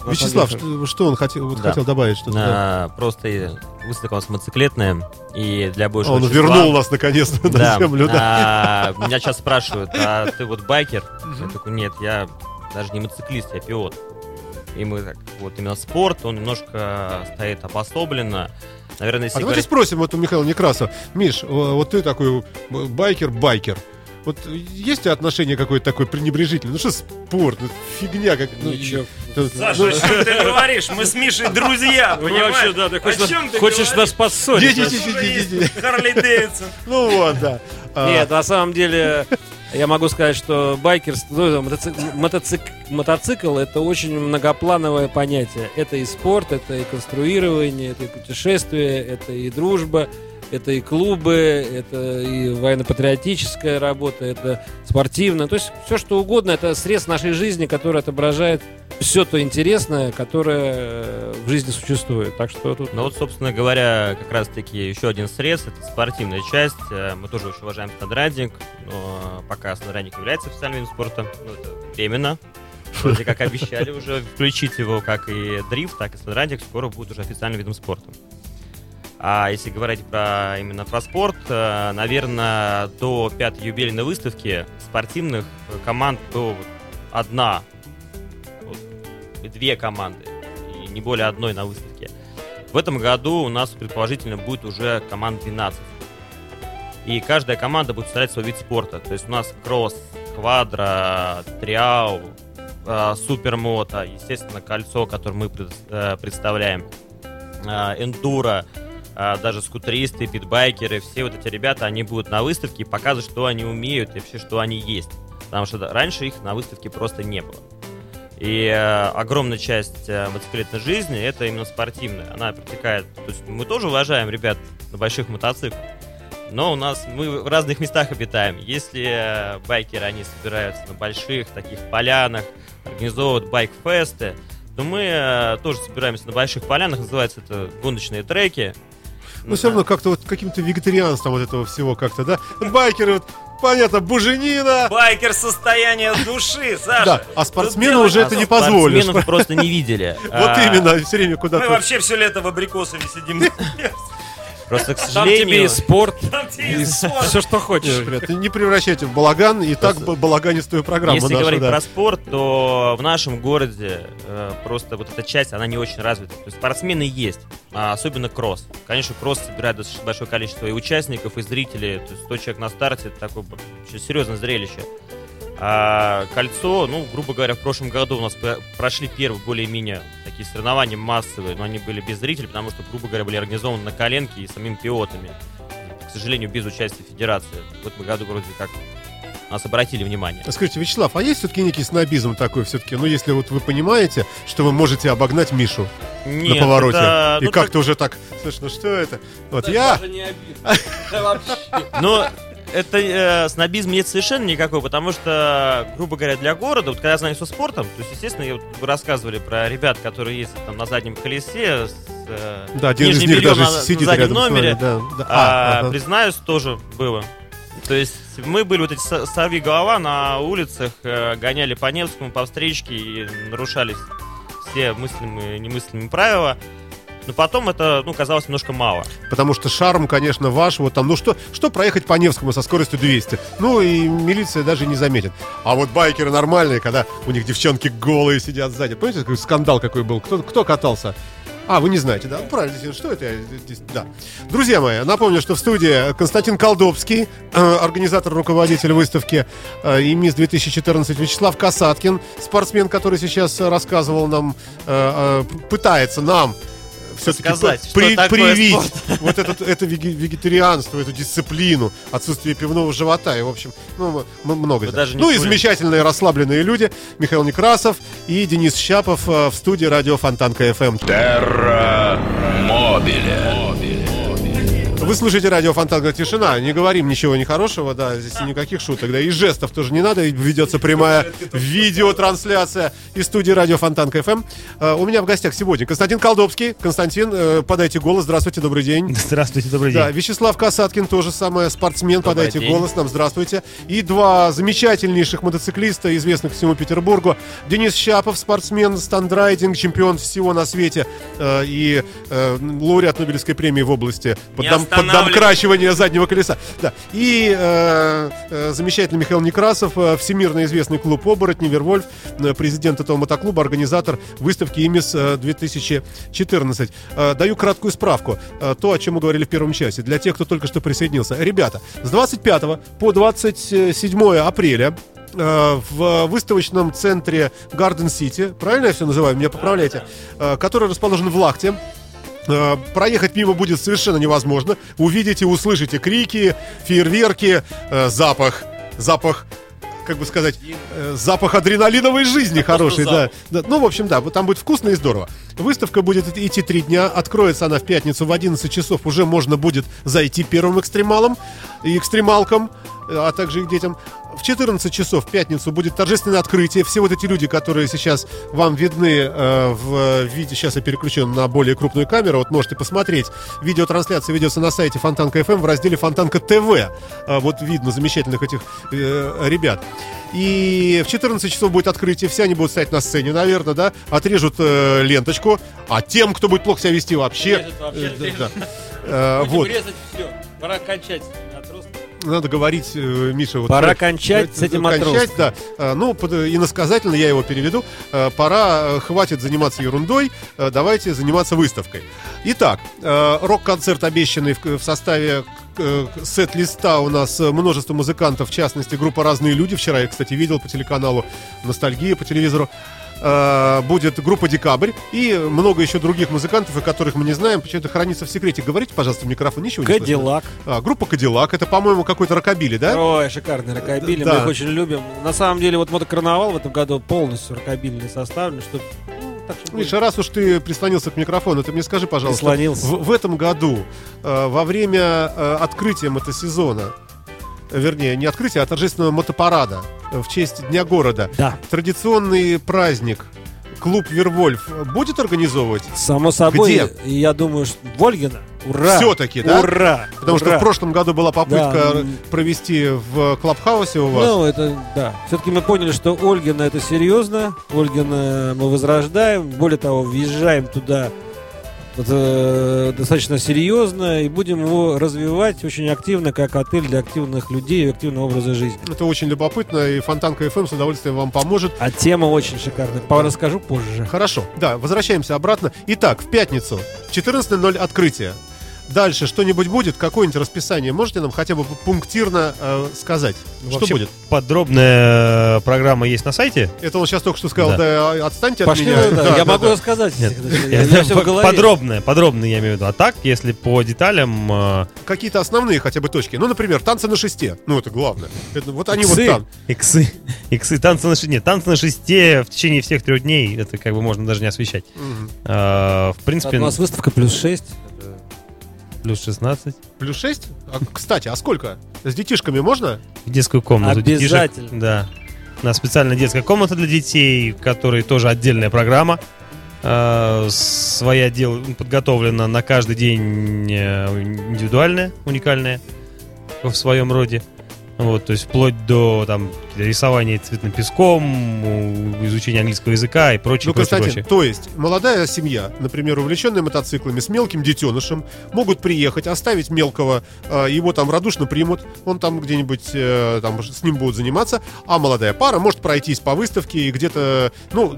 На Вячеслав, что, что он хотел, вот Да. хотел добавить? Что-то, да? А, Просто и выставка у нас мотоциклетная, и для большего Он числа- вернул нас наконец-то на Да. землю. Да. А, Меня сейчас спрашивают, а ты вот байкер? Я такой, нет, я даже не мотоциклист, я пилот. И мы так, вот именно спорт, он немножко стоит обособленно. Наверное, если А давайте говорить- спросим вот у Михаила Некрасова. Миш, вот ты такой э, байкер-байкер. Вот есть у тебя отношение какое-то такое пренебрежительное? Ну что спорт? Ну, фигня как... Ну, Ничего. это- Саша, ну, о чем ты говоришь? Мы с Мишей друзья, Ну, понимаешь? вообще, да, ты О хочешь, чем нас, ты хочешь говоришь? нас поссорить. Харли Дэвидсон. Ну вот, да. А, Нет, на самом деле, я могу сказать, что байкерство, ну, мотоцик- мотоцик- мотоцикл это очень многоплановое понятие. Это и спорт, это и конструирование, это и путешествие, это и дружба, это и клубы, это и военно-патриотическая работа, это спортивная. То есть все что угодно, это срез нашей жизни, который отображает все то интересное, которое э, в жизни существует. Так что тут... Ну вот, собственно говоря, как раз-таки еще один срез, это спортивная часть. Э, Мы тоже очень уважаем снедрайдинг, но пока снедрайдинг является официальным видом спорта, ну, это временно. Вроде как обещали уже включить его, как и дрифт, так и снедрайдинг скоро будет уже официальным видом спорта. А если говорить про именно про спорт, э, наверное, до пятой юбилейной выставки спортивных команд было вот одна, две команды, и не более одной на выставке. В этом году у нас предположительно будет уже команд 12. И каждая команда будет представлять свой вид спорта. То есть у нас кросс, квадро, триал, э, супермото, естественно, кольцо, которое мы э, представляем, эндуро, даже скутеристы, питбайкеры, все вот эти ребята, они будут на выставке и показывать, что они умеют и вообще, что они есть. Потому что раньше их на выставке просто не было. И э, огромная часть э, мотоциклетной жизни это именно спортивная. Она протекает. То есть мы тоже уважаем ребят на больших мотоциклах. Но у нас мы в разных местах обитаем. Если э, байкеры они собираются на больших таких полянах, организовывают байк-фесты, то мы э, тоже собираемся на больших полянах. Называется это гоночные треки. Но все равно как-то вот каким-то вегетарианством вот этого всего как-то, да? Байкеры, вот, понятно, буженина. Байкер состояние души, Саша. Да, а спортсмену уже это не позволишь. спортсменов просто не видели. Вот А, именно, все время Мы куда-то. вообще все лето в абрикосове сидим. Просто, к Там сожалению... тебе и спорт, Там тебе и и спорт. все, что хочешь. не превращайте в балаган, и так Просто- балаганистую программу Если говорить про спорт, то в нашем городе э, просто вот эта часть, она не очень развита. То есть спортсмены есть, а особенно кросс. Конечно, кросс собирает достаточно большое количество и участников, и зрителей. То есть 100 человек на старте, это такое серьезное зрелище. А кольцо, ну, грубо говоря, в прошлом году у нас про- прошли первые более-менее такие соревнования массовые, но они были без зрителей, потому что, грубо говоря, были организованы на коленке и самими пилотами. К сожалению, без участия федерации. В этом году вроде как нас обратили внимание. Скажите, Вячеслав, а есть все-таки некий снобизм такой все-таки? Ну, если вот вы понимаете, что вы можете обогнать Мишу Нет, на повороте, это, и ну, как-то уже так, слушай, ну что это? Вот я, Но это э, снобизм нет совершенно никакой, потому что, грубо говоря, для города, вот когда я занимаюсь спортом, то есть, естественно, я вот, вы рассказывали про ребят, которые ездят там на заднем колесе с э, да, один из них даже на, сидит на заднем рядом с номере. вами, да, да. А, А, ага. признаюсь, тоже было. То есть мы были вот эти со- сорви голова на улицах, э, гоняли по Невскому, по встречке и нарушались все мыслимые и немыслимые правила. Но потом это, ну, казалось немножко мало. Потому что шарм, конечно, ваш. Вот там, ну что, что проехать по Невскому со скоростью 200? Ну и милиция даже не заметит. А вот байкеры нормальные, когда у них девчонки голые сидят сзади. Помните, какой скандал какой был? Кто, кто катался? А, вы не знаете, да? Правильно, действительно, что это? Да. Друзья мои, напомню, что в студии Константин Колдобский, э, организатор, руководитель выставки э, и МИС 2014, Вячеслав Касаткин, спортсмен, который сейчас рассказывал нам, э, э, пытается нам все-таки Сказать, что такое привить спорт. вот этот, это веге- вегетарианство, эту дисциплину, отсутствие пивного живота и, в общем, ну, много. Даже ну и курим. замечательные расслабленные люди Михаил Некрасов и Денис Щапов э, в студии радио Фонтанка FM. Терра Мобиле. Вы слушаете радио Фонтанка Тишина. Не говорим ничего нехорошего, да, здесь никаких шуток, да, и жестов тоже не надо. Ведется прямая видеотрансляция из студии радио Фонтанка FM. Э, У меня в гостях сегодня Константин Колдобский. Константин, э, подайте голос. Здравствуйте, добрый день. Здравствуйте, добрый день. Да, Вячеслав Касаткин тоже самое, спортсмен, Добрый подайте день. голос нам, здравствуйте. И два замечательнейших мотоциклиста, известных всему Петербургу. Денис Щапов, спортсмен, стандрайдинг, чемпион всего на свете э, и лауреат Нобелевской премии в области Не поддам- останавливай. поддамкрачивания заднего колеса. Да. И э, э, замечательный Михаил Некрасов, э, всемирно известный клуб «Оборотни», Вервольф, э, президент этого мотоклуба, организатор выставки «Имис э, 2014». Э, Даю краткую справку. То, о чем мы говорили в первом часе. Для тех, кто только что присоединился. Ребята, с 25 по 27 апреля в выставочном центре Garden City, правильно я все называю, меня поправляйте, который расположен в Лахте, Э, Проехать мимо будет совершенно невозможно. Увидите, услышите крики, фейерверки, э, запах, запах, как бы сказать, э, запах адреналиновой жизни хороший, да. Да, Ну, в общем, да, там будет вкусно и здорово. Выставка будет идти три дня. Откроется она в пятницу в 11 часов. Уже можно будет зайти первым экстремалам и экстремалкам, э, а также их детям. В 14 часов в пятницу будет торжественное открытие. Все вот эти люди, которые сейчас вам видны э, в виде... Сейчас я переключу на более крупную камеру. Вот можете посмотреть. Видеотрансляция ведется на сайте Фонтанка FM в разделе Фонтанка ТВ. А, вот видно замечательных этих э, ребят. И в 14 часов будет открытие. Все они будут стоять на сцене, наверное, да? Отрежут э, ленточку. А тем, кто будет плохо себя вести, вообще... Режет вообще, э, да, режет. да. Э, вот. резать все. Пора кончать. Надо говорить, э, Миша, вот Пора э, кончать с этим кончать, да. Э, Ну, под- иносказательно я его переведу. Э, Пора, э, хватит заниматься ерундой, э, давайте заниматься выставкой. Итак, э, рок-концерт обещанный в, составе э, сет-листа у нас э, множество музыкантов, в частности, группа «Разные люди». Вчера я, кстати, видел по телеканалу «Ностальгия» по телевизору. Э, Будет группа «Декабрь» и много еще других музыкантов, о которых мы не знаем. Почему-то хранится в секрете. Говорите, пожалуйста, в микрофон. Ничего не. Кадиллак. А, группа Кадиллак, это, по-моему, какой-то рокобили, да? Ой, шикарный рокобили, Да. мы их очень любим. На самом деле, вот мотокарнавал в этом году полностью рокобильный составлен, что ну, так что Миша, раз уж ты прислонился к микрофону, ты мне скажи, пожалуйста, в, в этом году, э, во время э, открытия мотосезона, вернее, не открытия, а торжественного мотопарада в честь Дня города, Да. традиционный праздник клуб Вервольф будет организовывать? Само собой, Где? и я думаю, что Вольгина, ура! Всё-таки, да? Ура! Потому что ура! в прошлом году была попытка Да. провести в Клабхаусе у вас. Ну, это, да. Все-таки мы поняли, что Ольгина это серьезно. Ольгина мы возрождаем. Более того, въезжаем туда достаточно серьезно и будем его развивать очень активно, как отель для активных людей и активного образа жизни. Это очень любопытно, и Фонтанка FM с удовольствием вам поможет. А тема очень шикарная. Расскажу позже. Хорошо, да, возвращаемся обратно. Итак, в пятницу, в 14.00 открытие. Дальше что-нибудь будет? Какое-нибудь расписание? Можете нам хотя бы пунктирно э, сказать? Ну, что вообще, будет? Подробная программа есть на сайте. Это он сейчас только что сказал, да, Да. отстаньте Пошли, от меня. да, Да, я да, могу да. рассказать. Нет, Я, я голове. Подробная, подробная я имею в виду. А так, если по деталям, э, Какие-то основные хотя бы точки. Ну, например, танцы на шесте. Ну, это главное. Это, вот они вот Иксы. там. иксы, иксы, танцы на шесте, нет, танцы на шесте в течение всех трех дней, это как бы можно даже не освещать. Мгм. А, в У принципе, нас выставка плюс 6. Плюс 16. Плюс 6? А, кстати, а сколько? С детишками можно? В детскую комнату. детишек. Обязательно. да. У нас специальная детская комната для детей, в которой тоже отдельная программа. Э, своя дел подготовлена на каждый день э, индивидуальная, уникальная в своем роде. Вот, то есть вплоть до там рисование цветным песком, изучение английского языка и прочее, Ну, прочее, Константин, прочее. то есть молодая семья, например, увлеченная мотоциклами с мелким детенышем, могут приехать, оставить мелкого, э, его там радушно примут, он там где-нибудь э, там с ним будут заниматься, а молодая пара может пройтись по выставке и где-то, ну,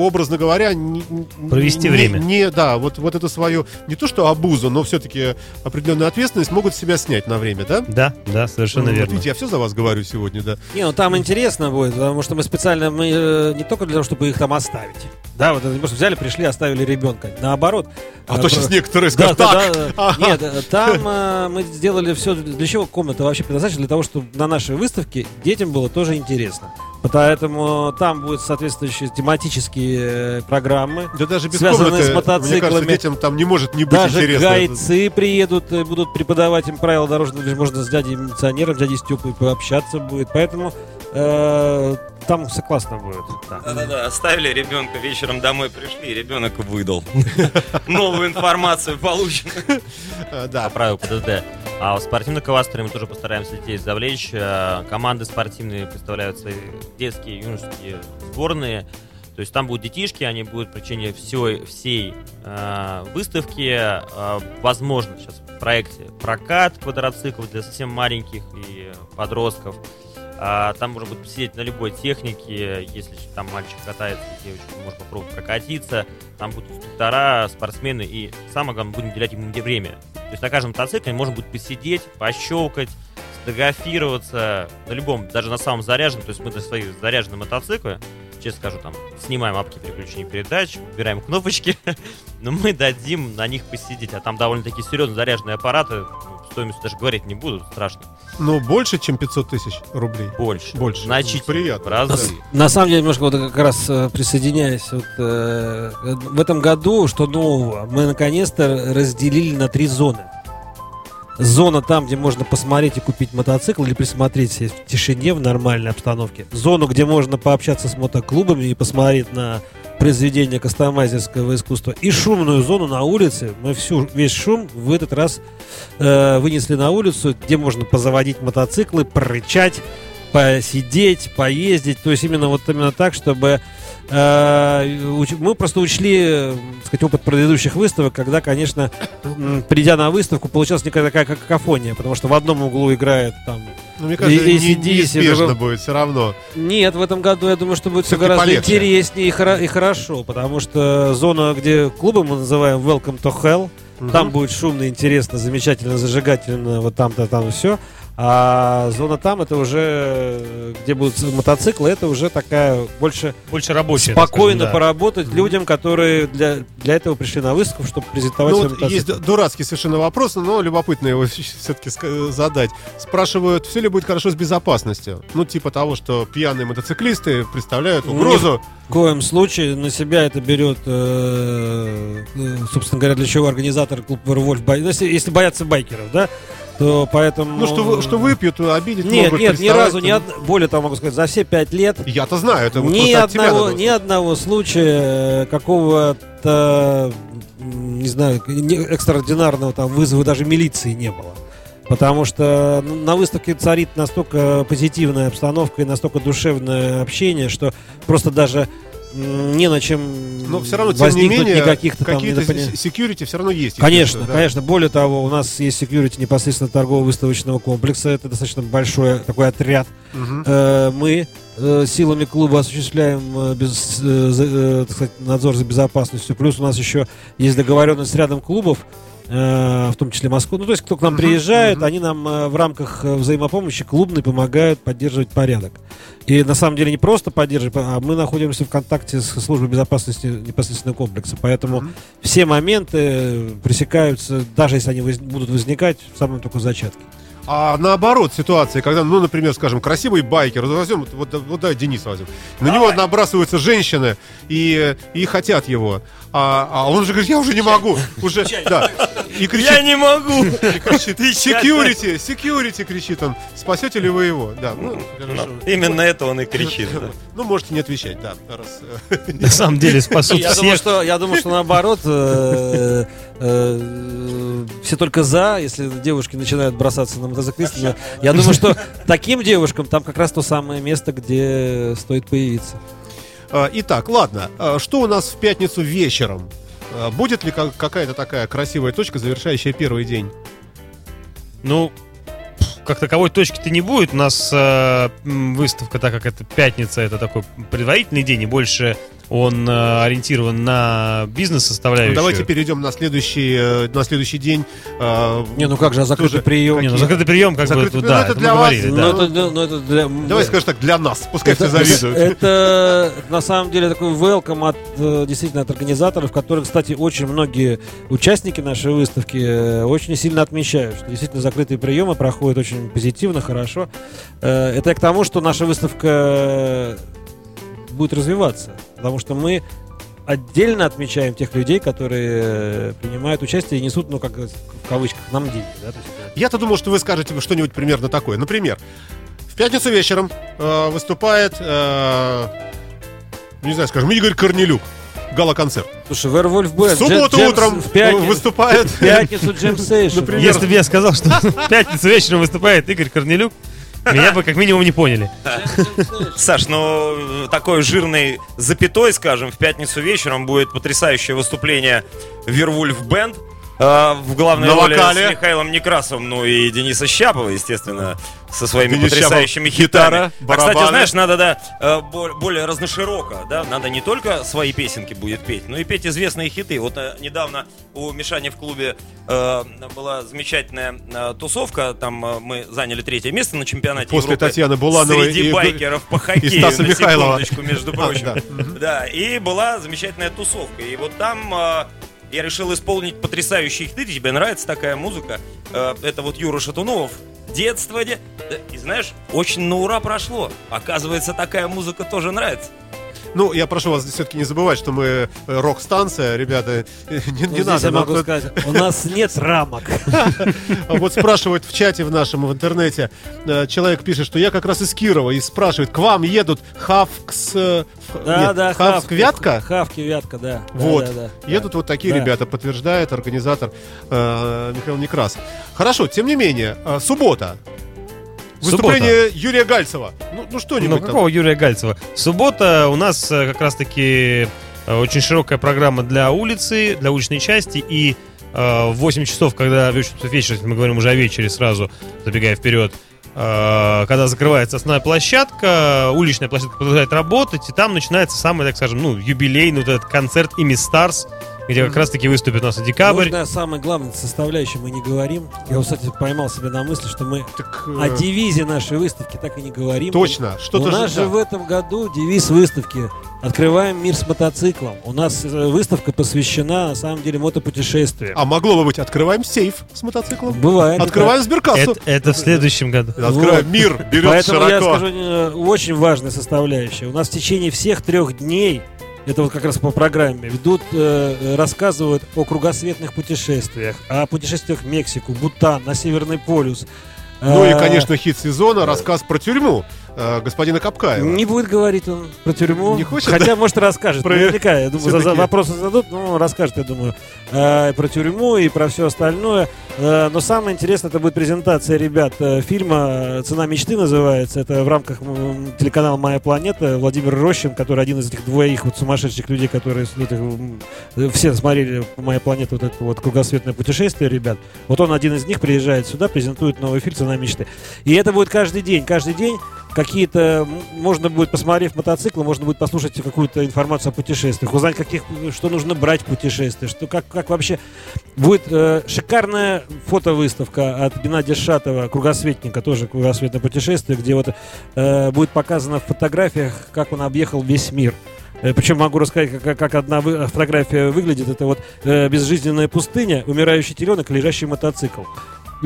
образно говоря, не- Провести не- время. Не, да, вот, вот эту свою, не то что обузу, но все-таки определенную ответственность могут себя снять на время, да? Да, да, совершенно Ну, верно. Видите, я все за вас говорю сегодня, да. Не, ну там интересно будет, потому что мы специально, мы э, не только для того, чтобы их там оставить. Да, вот это не просто взяли, пришли, оставили ребенка. Наоборот. А Э, то сейчас про- некоторые скажут, да, так, да, да. ага. Нет, э, там э, мы сделали все. Для чего комната вообще предназначена? Для того, чтобы на нашей выставке детям было тоже интересно. Поэтому там будут соответствующие тематические э, программы. Да даже без связанные комнаты, с мне кажется, мотоциклами. детям там не может не быть Даже интересно. гайцы приедут, э, будут преподавать им правила дорожного движения. Можно с дядей милиционером, дядей Степой пообщаться будет. Поэтому э, там все классно будет. да. Да-да-да, оставили ребенка, вечером домой пришли, и ребенок выдал. Новую информацию получено. Э, Да, по правилу ПДД. А в спортивных кластере мы тоже постараемся детей завлечь. Команды спортивные представляют свои детские, юношеские сборные. То есть там будут детишки, они будут в течение всей, всей э, выставки. Э, возможно, сейчас в проекте прокат квадроциклов для совсем маленьких и подростков. А, там можно будет посидеть на любой технике, если там мальчик катается, девочка может попробовать прокатиться. Там будут инструктора, спортсмены, и самое главное, будем уделять ему время. То есть на каждом мотоцикле можно будет посидеть, пощелкать, сфотографироваться на любом, даже на самом заряженном. То есть мы на свои заряженные мотоциклы, честно скажу, там, снимаем апки переключения передач, убираем кнопочки, но мы дадим на них посидеть. А там довольно-таки серьезно заряженные аппараты, ну, стоимость даже говорить не буду, страшно. ну больше, чем 500 тысяч рублей. Больше. Больше. Значительно. Приятно. Разы. На самом деле, немножко вот как раз э, присоединяясь, вот, э, в этом году, что нового, мы наконец-то разделили на три зоны. Зона там, где можно посмотреть и купить мотоцикл или присмотреть в тишине, в нормальной обстановке. Зону, где можно пообщаться с мотоклубами и посмотреть на произведения кастомайзерского искусства. И шумную зону на улице. Мы всю, весь шум в этот раз э, вынесли на улицу, где можно позаводить мотоциклы, прорычать, посидеть, поездить. То есть именно вот именно так, чтобы э, мы просто учли, э, так сказать, опыт предыдущих выставок, когда, конечно, придя на выставку, получилась некая такая как какофония, потому что в одном углу играет там... Ну, мне кажется, И- сиди, неизбежно сиди. будет все равно. Нет, в этом году я думаю, что будет все Всё-таки гораздо полегче. интереснее и, хоро- и хорошо, потому что зона, где клубы мы называем Welcome to Hell, там будет шумно, интересно, замечательно, зажигательно, вот там-то там все. А зона там это уже, э, где будут мотоциклы, это уже такая больше Больше рабочая. спокойно скажем, да. поработать людям, которые для, для этого пришли на выставку, чтобы презентовать Ну вот мотоцикл. есть ду- дурацкий совершенно вопрос, но любопытно его все-таки задать. Спрашивают, все ли будет хорошо с безопасностью? Ну, типа того, что пьяные мотоциклисты представляют угрозу. В коем случае на себя это берет, э, э, собственно говоря, для чего организатор клуб Вервольф, ну, если, если боятся байкеров, да, то поэтому... Ну, что, вы- что выпьют, обидеть Нет, могут, нет, ни разу, ни од- более того, могу сказать, за все пять лет Я-то знаю, это вот ни одного, ни одного случая э, какого-то, не знаю, экстраординарного там вызова даже милиции не было. Потому что ну, на выставке царит настолько позитивная обстановка и настолько душевное общение, что просто даже не на чем Но все равно, тем не возникнуть менее, никаких-то там какие-то security все равно есть. Конечно, да. конечно. Более того, у нас есть секьюрити непосредственно торгово-выставочного комплекса. Это достаточно большой такой отряд. Э, Мы э, силами клуба осуществляем э, без- так сказать, надзор за безопасностью. Плюс у нас еще есть договоренность с рядом клубов, в том числе Москву. Ну, то есть, кто к нам приезжает, они нам э, в рамках э, взаимопомощи клубной помогают поддерживать порядок. И на самом деле не просто поддерживать, а мы находимся в контакте с службой безопасности непосредственно комплекса. Поэтому все моменты пресекаются, даже если они воз- будут возникать в самом только зачатке. А наоборот ситуация, когда, ну, например, скажем, красивый байкер, возьмем, вот, вот давай Денис возьмем, на него набрасываются женщины и, и хотят его, а, а он же говорит, я уже не могу, уже, да, И кричит, Я не могу. и кричит Отвечать. security, security, кричит он. Спасете ли вы его? Да, ну, хорошо. Ну, Именно это он и кричит. да. Ну, можете не отвечать, да. раз, э, На самом деле спасут Я думаю, всех. что, я думаю, что наоборот, э, э, все только за, если девушки начинают бросаться на мотоциклиста. Я, я думаю, что таким девушкам там как раз то самое место, где стоит появиться. А, Итак, ладно. А, Что у нас в пятницу вечером? А, Будет ли ка- какая-то такая красивая точка, завершающая первый день? Ну, как таковой точки-то не будет. У нас э, выставка, так как это пятница, это такой предварительный день, и больше он э, ориентирован на Ну, бизнес-составляющую. давайте перейдем на следующий, э, на следующий день. А, Не, ну как же, а закрытый Тоже прием? Не, ну закрытый прием, как Закрытый- бы, ну, да, это это для вас, говорили, Ну, да. это, для- ну, это для... Давай скажешь так, для нас. Пускай все Это, завидуют. это, на самом деле такой welcome от э, действительно от организаторов, которые, кстати, очень многие участники нашей выставки э, очень сильно отмечают, что действительно закрытые приемы проходят очень позитивно, хорошо. Э, Это я к тому, что наша выставка будет развиваться, потому что мы отдельно отмечаем тех людей, которые э, принимают участие и несут, ну, как в кавычках, нам деньги. Да? То есть, э, Я-то думал, что вы скажете что-нибудь примерно такое. Например, в пятницу вечером э, выступает, э, не знаю, скажем, Игорь Корнелюк. Гала-концерт. Слушай, Werewolf В Band, субботу Джем- утром в пятницу, выступает... в пятницу Джем Сейшн. Если бы я сказал, что в пятницу вечером выступает Игорь Корнелюк, меня бы как минимум не поняли. Саш, ну такой жирный запятой, скажем, в пятницу вечером будет потрясающее выступление Вервульф Бенд. Э, в главной На роли вокале. с Михаилом Некрасовым, ну и Дениса Щапова, естественно, со своими Денис потрясающими Щапов, гитара, хитами. А, кстати, знаешь, надо, да, э, бо- более разношироко, да, надо не только свои песенки будет петь, но и петь известные хиты. Вот э, недавно у Мишани в клубе э, была замечательная э, тусовка, там э, мы заняли третье место на чемпионате После Европы Татьяны Булановой среди и- байкеров по и хоккею, Стаса на Михайлова. секундочку, между А, прочим. да. Да, и была замечательная тусовка. И вот там э, я решил исполнить потрясающие хиты. Тебе нравится такая музыка? Э, это вот Юра Шатунов. Детство, де... Да, И знаешь, очень на ура прошло. Оказывается, такая музыка тоже нравится. Ну, я прошу вас все-таки не забывать, что мы э, рок-станция, ребята. Не, не Ну, здесь надо. я могу тут- сказать, у нас нет рамок. А Вот спрашивают в чате в нашем в интернете, э, человек пишет, что я как раз из Кирова, и спрашивает, к вам едут Хавкс... э, Да, да, Хавки. Вятка? Хавки, Вятка, да. Вот. Едут вот такие ребята, подтверждает организатор э, Михаил Некрасов. Хорошо, тем не менее, э, суббота. Выступление Юрия Гальцева. Ну, ну Ну, что-нибудь там. какого Юрия Гальцева? Суббота у нас э, как раз-таки э, очень широкая программа для улицы, для уличной части. И э, в 8 часов, когда в 8 часов вечера, если мы говорим уже о вечере сразу, забегая вперед, э, когда закрывается основная площадка, уличная площадка продолжает работать, и там начинается самый, так скажем, ну, юбилейный вот этот концерт Ими Старс, где как раз-таки выступит у нас и декабрь. Можно о самой главной составляющей мы не говорим. Я, кстати, поймал себя на мысли, что мы Так, о э, девизе нашей выставки так и не говорим. Точно, У что-то нас же... да. в этом году девиз выставки «Открываем мир с мотоциклом». У нас э, выставка посвящена, на самом деле, мотопутешествиям. А могло бы быть, открываем сейф с мотоциклом. Бывает. Открываем сберкассу. Это, это в следующем году. Открываем Вот. мир, берет Поэтому я широко. скажу э, очень важная составляющая. У нас в течение всех трех дней, это вот как раз по программе, ведут, э, рассказывают о кругосветных путешествиях, о путешествиях в Мексику, Бутан, на Северный полюс. Ну и, Э, конечно, хит сезона, рассказ про тюрьму э, господина Капкаева. Не будет говорить он про тюрьму. Не хочет, Хотя, да? может, расскажет. Про- Наверняка, я думаю, за- за вопросы зададут, ну, расскажет, я думаю, э, про тюрьму и про все остальное. Э, но самое интересное, это будет презентация ребят э, фильма «Цена мечты» называется. Это в рамках телеканала «Моя планета». Владимир Рощин, который один из этих двоих вот сумасшедших людей, которые вот, все смотрели «Моя планета», вот это вот кругосветное путешествие, ребят. Вот он один из них приезжает сюда, презентует новый фильм «Цена мечты». И это будет каждый день. Каждый день какие-то, можно будет, посмотрев мотоцикл, можно будет послушать какую-то информацию о путешествиях, узнать, каких, что нужно брать в путешествие, что, как, как вообще. Будет э, шикарная фотовыставка от Геннадия Шатова, кругосветника, тоже кругосветное путешествие, где вот э, будет показано в фотографиях, как он объехал весь мир. Э, Причем могу рассказать, как, как- одна фотография выглядит. Это вот э, безжизненная пустыня, умирающий теленок, лежащий мотоцикл.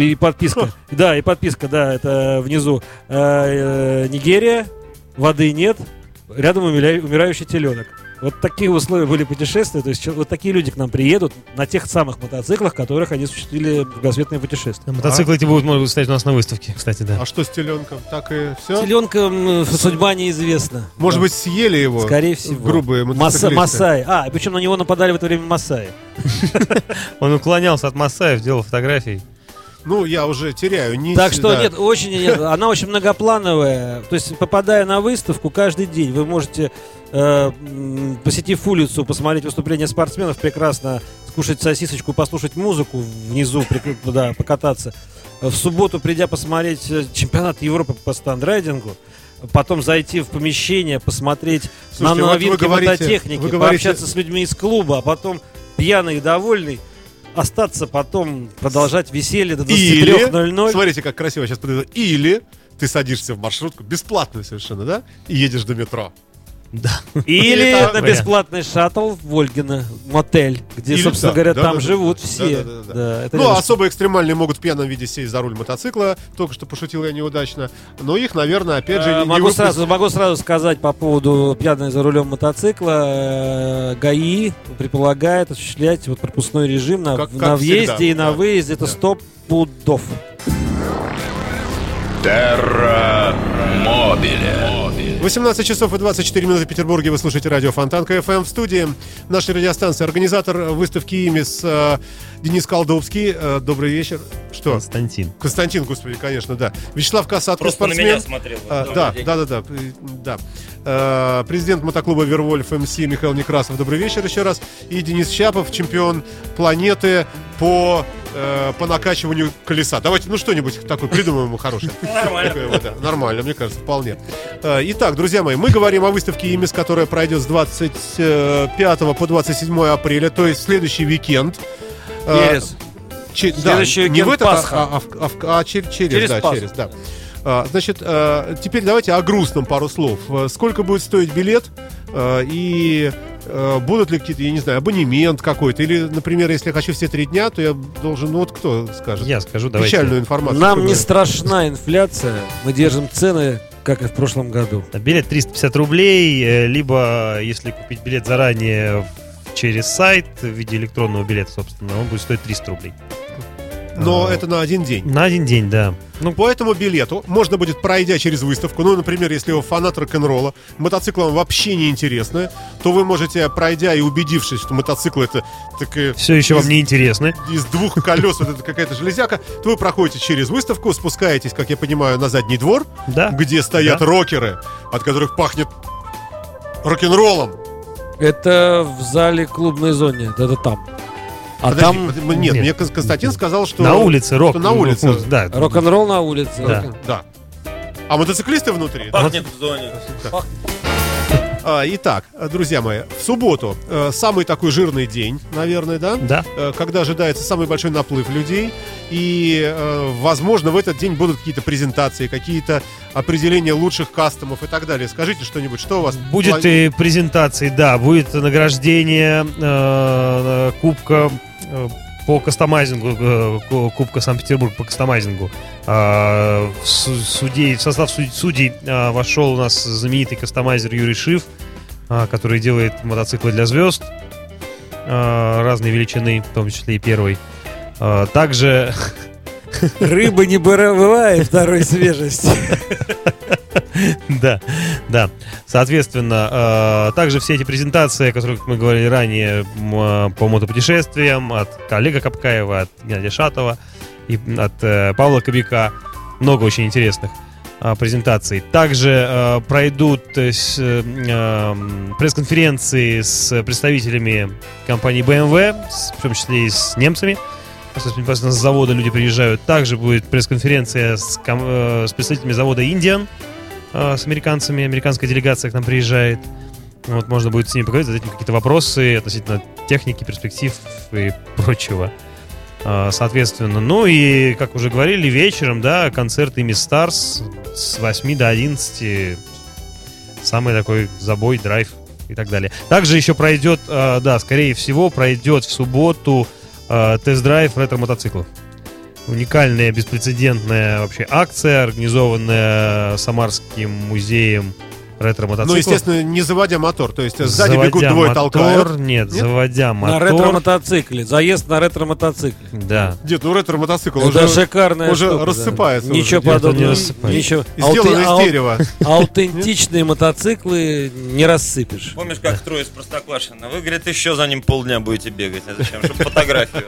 И подписка. Да, и подписка, да, это внизу. Э, э, Нигерия, воды нет, рядом умирающий теленок. Вот такие условия были путешествия, то есть вот такие люди к нам приедут на тех самых мотоциклах, которых они осуществили кругосветное путешествие. Мотоциклы эти будут, могут стоять у нас на выставке, кстати, да. А что с теленком? Так и все? Теленком судьба неизвестна. Может Да. быть, съели его? Скорее всего. Грубые Маса- мотоциклисты. Масаи. А, причем на него нападали в это время Масаи. Он уклонялся от Масаев, делал фотографии. Ну, я уже теряю нить. Так что да. нет, очень нет, она очень многоплановая. То есть, попадая на выставку каждый день, вы можете, э, посетив улицу, посмотреть выступления спортсменов, прекрасно скушать сосисочку, послушать музыку внизу, да, покататься. В субботу, придя посмотреть э, чемпионат Европы по стандрайдингу, потом зайти в помещение, посмотреть Слушайте, на вот вы новинки говорите- мототехники, вы говорите- пообщаться с людьми из клуба, а потом пьяный и довольный остаться потом, продолжать веселье до Или, 23.00. смотрите, как красиво сейчас подойдет. Или ты садишься в маршрутку, бесплатно совершенно, да? И едешь до метро. Или Это на бесплатный шаттл в Вольгино, мотель, где, Или собственно да, говоря, да, там да, да, живут да, все. да, да, да, да. Да, это Ну, рядышком. особо экстремальные могут в пьяном виде сесть за руль мотоцикла. Только что пошутил я неудачно. Но их, наверное, опять же, Э, могу, выпустят. сразу, могу сразу сказать по поводу пьяной за рулем мотоцикла. э, ГАИ предполагает осуществлять вот пропускной режим на, Как- на как въезде всегда, и на да. выезде. Это Да. стоп пудов. Терра Мобиле. 18 часов и 24 минуты в Петербурге. Вы слушаете радио Фонтанка ФМ. В студии нашей радиостанции организатор выставки «Имис» э, Денис Колдовский. Э, Добрый вечер. Что? Константин. Константин, господи, конечно, да. Вячеслав Касатко, Просто на спортсмен. меня смотрел. А, да, да, да, да, да. Э, Президент мотоклуба Вервольф МС Михаил Некрасов. Добрый вечер еще раз. И Денис Чапов, чемпион планеты по э, по накачиванию колеса. Давайте, ну что-нибудь такое придумаем ему хорошее. Нормально. Такое вот, да, Нормально, мне кажется, вполне. Э, Итак, друзья мои, мы говорим о выставке ИМИС, которая пройдет с 25 по 27 апреля, то есть следующий уикенд. Через. Че- да, не в это, Пасха. а, а а в- а чер- через, Через да, Пасху. через, да. А, Значит, э, теперь давайте о грустном пару слов. Э, Сколько будет стоить билет и будут ли какие-то, я не знаю, абонемент какой-то или, например, если я хочу все три дня, то я должен, ну вот кто скажет? Я скажу, давайте. Печальную информацию. Нам не страшна инфляция. Мы держим цены, как и в прошлом году. Билет 350 рублей, э, либо если купить билет заранее через сайт в виде электронного билета, собственно, он будет стоить 300 рублей. Но А, это на один день. На один день, да. Ну, по этому билету можно будет, пройдя через выставку, ну, например, если вы фанат рок-н-ролла, мотоцикл вам вообще не интересно, то вы можете, пройдя и убедившись, что мотоцикл это такая Все еще вам не интересно. из двух колес вот это какая-то железяка, то вы проходите через выставку, спускаетесь, как я понимаю, на задний двор, Да. где стоят Да. рокеры, от которых пахнет рок-н-роллом. Это в зале клубной зоне. Это там. А Подожди, там под- нет, Нет. мне Кон- Константин сказал, что... на улице рок. что на улице. Ну, Да. рок-н-ролл на улице. Да. Да. А мотоциклисты внутри? Пахнет в зоне. А, Итак, друзья мои, в субботу э, самый такой жирный день, наверное, да? Да. Э, Когда ожидается самый большой наплыв людей. И, э, возможно, в этот день будут какие-то презентации, какие-то определения лучших кастомов и так далее. Скажите что-нибудь, что у вас... Будет и презентации, да, будет награждение э, кубка по кастомайзингу, э, ку- Кубка Санкт-Петербург по кастомайзингу. А, в, су- судей, в состав суд- судей а, вошел у нас знаменитый кастомайзер Юрий Шиф, а, который делает мотоциклы для звезд разной величины, в том числе и первой. А, Также Рыба не бывает второй свежести. Да, да. Соответственно, э, также все эти презентации, о которых мы говорили ранее, э, по мотопутешествиям от Олега Капкаева, от Геннадия Шатова и от э, Павла Кобяка, много очень интересных презентаций. Также пройдут пресс-конференции с представителями компании BMW, в том числе и с немцами. Непосредственно с завода люди приезжают. Также будет пресс-конференция с, э, с представителями завода Indian, э, с американцами, американская делегация к нам приезжает. Вот, можно будет с ними поговорить, задать им какие-то вопросы относительно техники, перспектив и прочего. А, Соответственно, ну и, как уже говорили, вечером, да, концерт Ими Старс с 8 до 11. Самый такой забой, драйв и так далее. Также еще пройдет, э, да, скорее всего, пройдет в субботу э, тест-драйв ретро-мотоциклов. Уникальная, беспрецедентная вообще акция, организованная Самарским музеем ретро-мотоцикл. Ну, естественно, не заводя мотор. То есть сзади Заводя бегут двое мотор, толкают. Нет, Нет? заводя На мотор. ретро-мотоцикле. Заезд на ретро-мотоцикле. Да. Дед, ну ретро-мотоцикл Это уже, шикарная уже штука, да. рассыпается. Ничего уже. не подобного. рассыпается. Ничего. Сделано Ауте- из дерева. Аутентичные мотоциклы не рассыпешь. Помнишь, как трое из Простоквашино? Вы, говорит, еще за ним полдня будете бегать. А зачем? Чтобы фотографию.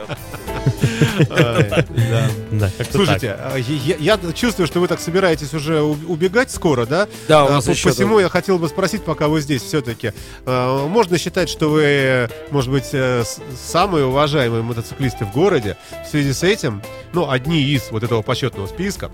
Слушайте, а, я, чувствую, что вы так собираетесь уже убегать скоро, да? Да, у А, нас Посему я хотел бы спросить, пока вы здесь все-таки. Можно считать, что вы, может быть, э, самые уважаемые мотоциклисты в городе. В связи с этим, ну, одни из вот этого почетного списка.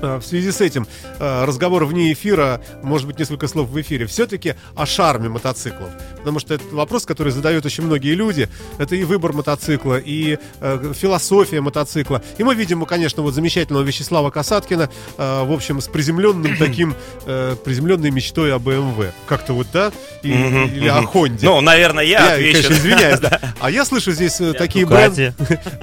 А, В связи с этим э, разговор вне эфира, может быть, несколько слов в эфире, все-таки о шарме мотоциклов. Потому что это вопрос, который задают очень многие люди. Это и выбор мотоцикла, и э, философия мотоцикла. И мы видим, конечно, вот замечательного Вячеслава Касаткина, в общем, с приземленным таким, приземленной мечтой о BMW. Как-то вот, да? И- или о. Хонде. Ну, наверное, я Я, отвечу. конечно, извиняюсь, да. А я слышу здесь э, такие. Да,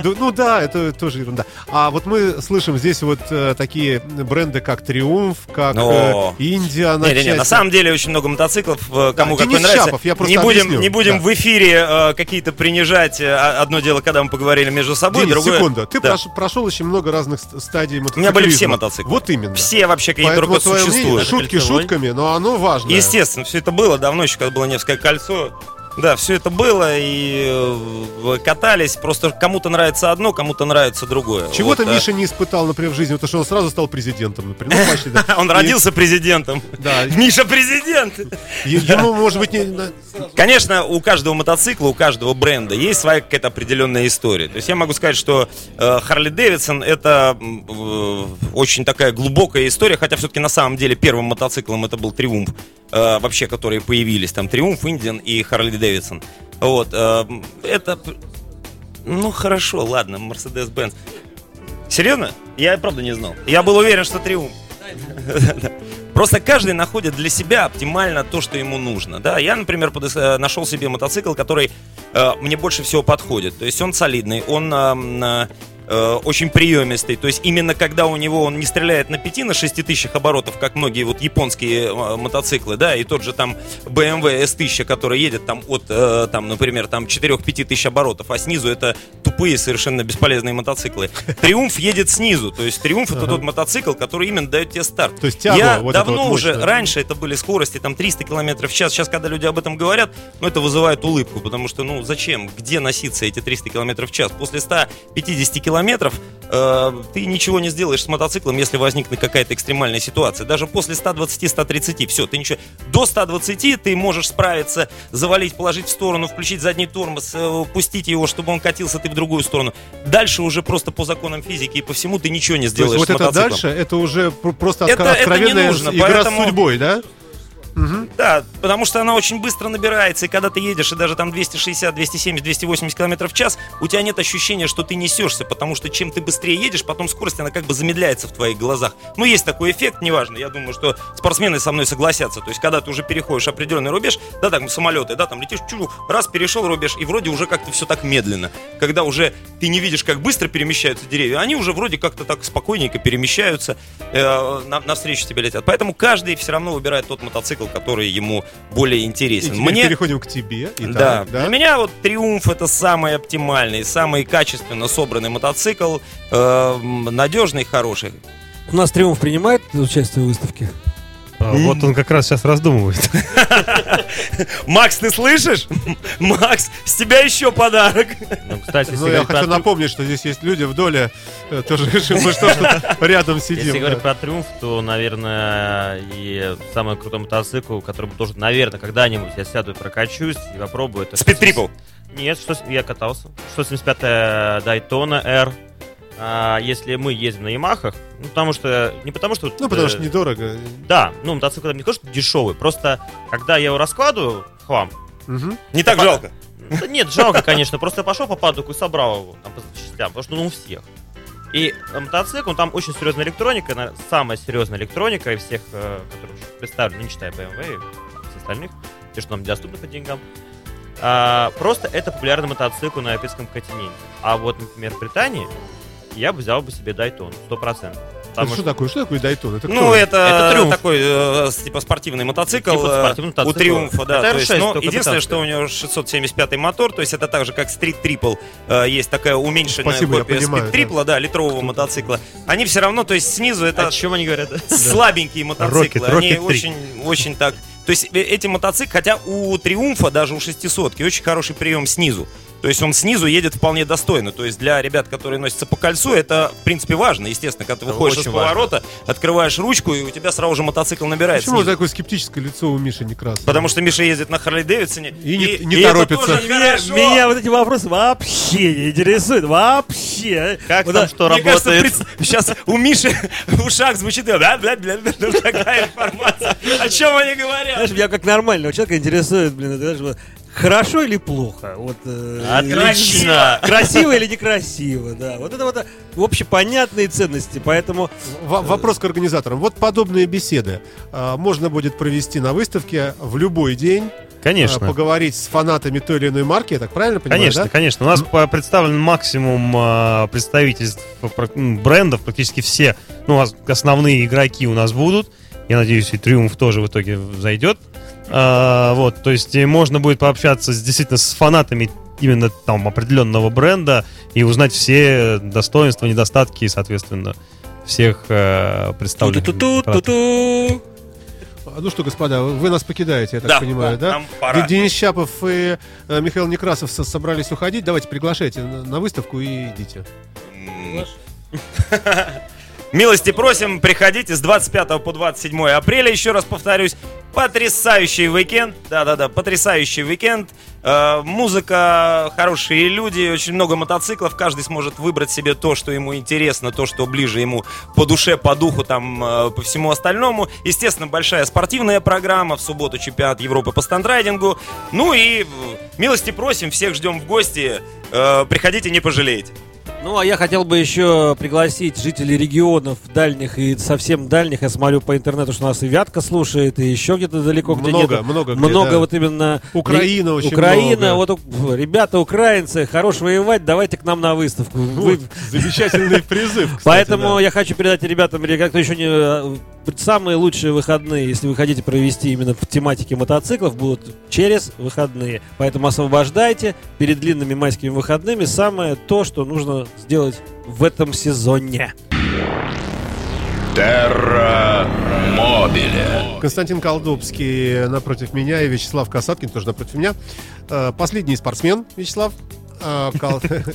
Ну да, это тоже ерунда. А вот мы слышим здесь вот э, такие бренды, как Триумф, как Но. э, Индия. Не, не, не, на самом деле очень много мотоциклов, э, кому Да, какой Денис нравится. Шапов, я просто не будем, объясню. не будем Да. в эфире э, какие-то принижать. э, одно дело, когда мы поговорили между собой, Денис, другое. секунду. Ты Да. прош- прошел очень много разных ст- стадий мотоциклизма. меня были все мотоциклы. Вот именно. Все вообще, какие Поэтому только твое мнение, существуют. шутки шутками, но оно важно. Естественно, все это было давно, еще когда было Невское кольцо. Да, все это было, и э, катались. Просто кому-то нравится одно, кому-то нравится другое. Чего-то Вот, а. Миша не испытал, например, в жизни, потому что он сразу стал президентом, например. Ну, почти, да. Он И- родился президентом. Да. Миша президент. Ему, может быть, не... Конечно, у каждого мотоцикла, у каждого бренда есть своя какая-то определенная история. То есть я могу сказать, что Харли Дэвидсон это э, очень такая глубокая история, хотя все-таки на самом деле первым мотоциклом это был Триумф, э, вообще, которые появились. Там Триумф, Индиан и Харли Дэвидсон. Вот. э, это... Ну, хорошо, ладно, Мерседес Бенц. Серьезно? Я правда не знал. Я был уверен, что Триумф. Просто каждый находит для себя оптимально то, что ему нужно. Да, я, например, подыс- э, нашел себе мотоцикл, который э, мне больше всего подходит. То есть он солидный, он эм, э, э, очень приемистый. То есть именно когда у него он не стреляет на 5, на 6 тысячах оборотов, как многие вот японские э, мотоциклы, да, и тот же там BMW S1000, который едет там от, э, там, например, там 4-5 тысяч оборотов, а снизу это тупые, совершенно бесполезные мотоциклы. Триумф едет снизу. То есть Триумф это тот мотоцикл, который именно дает тебе старт. То есть тяга Я вот давно вот уже, мощная. раньше это были скорости там 300 км в час. Сейчас, когда люди об этом говорят, ну это вызывает улыбку, потому что, ну зачем, где носиться эти 300 км в час? После 150 километров э, ты ничего не сделаешь с мотоциклом, если возникнет какая-то экстремальная ситуация. Даже после 120-130, все, ты ничего. До 120 ты можешь справиться, завалить, положить в сторону, включить задний тормоз, э, пустить его, чтобы он катился ты в другую сторону. Дальше уже просто по законам физики и по всему ты ничего не То есть сделаешь вот с это мотоциклом. дальше, это уже пр- просто Это- отка- это не откровенная нужно, игра поэтому- с судьбой, да? Да, потому что она очень быстро набирается, и когда ты едешь, и даже там 260, 270, 280 км в час, у тебя нет ощущения, что ты несешься, потому что чем ты быстрее едешь, потом скорость, она как бы замедляется в твоих глазах. Ну, есть такой эффект, неважно, я думаю, что спортсмены со мной согласятся, то есть, когда ты уже переходишь определенный рубеж, да, так, самолеты, да, там летишь, чу, раз, перешел рубеж, и вроде уже как-то все так медленно. Когда уже ты не видишь, как быстро перемещаются деревья, они уже вроде как-то так спокойненько перемещаются, э, на- навстречу тебе летят. Поэтому каждый все равно выбирает тот мотоцикл, который ему более И интересен. теперь Мне, переходим к тебе. Итак, да, да? для меня вот Триумф это самый оптимальный, самый качественно собранный мотоцикл, э, надежный, хороший. У нас Триумф принимает участие в выставке? А, Вот он как раз сейчас раздумывает. Макс, ты слышишь? Макс, с тебя еще подарок. Ну, кстати, если Ну, я говорить хочу напомнить, что здесь есть люди в доле, э, тоже решил, мы что, рядом Если сидим. говорить да. про Триумф, то, наверное, и самый крутой мотоцикл, который бы тоже, наверное, когда-нибудь я сяду и прокачусь и попробую. Это Triple. Нет, что, я катался. 175-я Daytona R. А, если мы ездим на Ямахах, ну, потому что, не потому что... Ну, потому э, что недорого. Да, ну, мотоцикл не то, что дешевый, просто, когда я его раскладываю в хлам, Мгм. Не так жалко. ну, да нет, жалко, конечно, просто я пошел по падоку и собрал его там, по частям, потому что ну, у всех. И э, мотоцикл, там очень серьезная электроника, самая серьезная электроника из всех, э, которые представлены, не считая BMW и всех остальных, те, что нам недоступны по деньгам. А, просто это популярный мотоцикл на европейском континенте. А вот, например, в Британии я бы взял бы себе Дайтон, 100%. потому что что... такое? Что такое Дайтон? Это Ну, это, Это «Триумф». такой, э, типа, спортивный мотоцикл. Типа э, спортивный у мотоцикл. Триумфа, да. Это то есть, R6, но только единственное, что у него 675 мотор, то есть это так же, как Street Triple, э, есть такая уменьшенная Спасибо, копия понимаю, Speed Triple, да. литрового мотоцикла. Они все равно, то есть снизу это О чем они говорят? слабенькие мотоциклы. Rocket, Они Rocket 3. очень, очень так. То есть э, эти мотоциклы, хотя у Триумфа, даже у шестисотки, очень хороший прием снизу. То есть он снизу едет вполне достойно. То есть для ребят, которые носятся по кольцу, это, в принципе, важно. Естественно, когда ты выходишь очень из поворота, открываешь ручку, и у тебя сразу же мотоцикл набирает Почему снизу. такое скептическое лицо у Миши Некрасова? Потому что Миша ездит на Харли Дэвидсоне. И не- не это торопится. тоже Меня, меня вот эти вопросы вообще не интересуют. Вообще. Как Вот там что Мне кажется, работает? пред- сейчас у Миши в ушах звучит бля бля бля бля, такая информация. О чем они говорят? Знаешь, меня как нормального человека интересует, блин, это, знаешь, вот, хорошо или плохо? Вот, э, Отлично! Красиво или некрасиво, да. Вот это вот э, общепонятные ценности, поэтому В- вопрос к организаторам. Вот подобные беседы а, можно будет провести на выставке в любой день. Конечно. поговорить с фанатами той или иной марки, я так правильно понимаю? Конечно, да? конечно. У нас представлен максимум представительств брендов, практически все, ну, ос- основные игроки у нас будут. Я надеюсь, и Триумф тоже в итоге зайдет. А, вот, то есть можно будет пообщаться с, действительно с фанатами именно там определенного бренда и узнать все достоинства, недостатки, соответственно, всех э, представленных. ту-ту-ту-ту-ту. А, Ну что, господа, вы нас покидаете, я так Да, понимаю, да? нам пора. Денис Щапов и э, Михаил Некрасов со- собрались уходить. Давайте приглашайте на, на выставку и идите. Милости просим, приходите с 25 по 27 апреля. Еще раз повторюсь, потрясающий уикенд. Да-да-да, потрясающий уикенд. Э, музыка, хорошие люди, очень много мотоциклов. Каждый сможет выбрать себе то, что ему интересно, то, что ближе ему по душе, по духу, там, э, по всему остальному. Естественно, большая спортивная программа. В субботу чемпионат Европы по стандрайдингу. Ну и э, милости просим, всех ждем в гости. Приходите, не пожалеете. Ну, а я хотел бы еще пригласить жителей регионов дальних и совсем дальних. Я смотрю по интернету, что нас и Вятка слушает, и еще где-то далеко, где Много, нету. много где, много да. вот именно... Украина очень Украина, много. вот ребята украинцы, хорош воевать, давайте к нам на выставку. Вы- замечательный призыв, кстати, Поэтому да. я хочу передать ребятам, кто еще не... э, Самые лучшие выходные, если вы хотите провести именно в тематике мотоциклов, будут через выходные. Поэтому освобождайте перед длинными майскими выходными самое то, что нужно сделать в этом сезоне. Терра Мобиле. Константин Колдобский напротив меня и Вячеслав Касаткин тоже напротив меня. Э, Последний спортсмен Вячеслав. Э,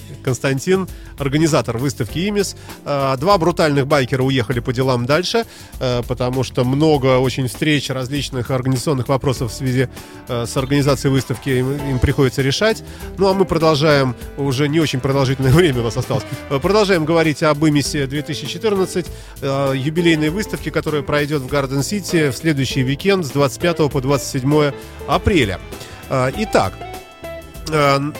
Константин, организатор выставки «Имис». Э, Два брутальных байкера уехали по делам дальше, э, потому что много очень встреч, различных организационных вопросов в связи с организацией выставки им, им приходится решать. Ну, а мы продолжаем, уже не очень продолжительное время у нас осталось, продолжаем говорить об «Имисе 2014», э, юбилейной выставке, которая пройдет в Гарден-Сити в следующий уикенд с 25 по 27 апреля. Итак,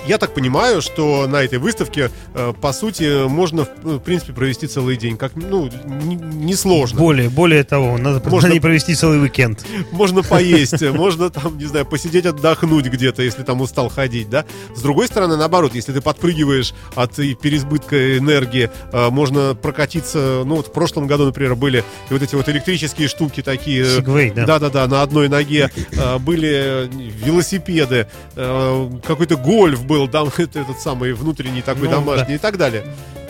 я так понимаю, что на этой выставке, э, по сути, можно, в в принципе, провести целый день. Как, ну, несложно. Более, более того, надо Можно- ней провести целый уикенд. Можно поесть, можно там, не знаю, посидеть отдохнуть где-то, если там устал ходить, да. С другой стороны, наоборот, если ты подпрыгиваешь от переизбытка энергии, э, можно прокатиться, ну вот в прошлом году, например, были вот эти вот электрические штуки такие. э, Сегвей, да. Да-да-да, на одной ноге э, были велосипеды, э, какой-то гольф был, там это- этот самый внутренний такой Ну, домашний и так далее.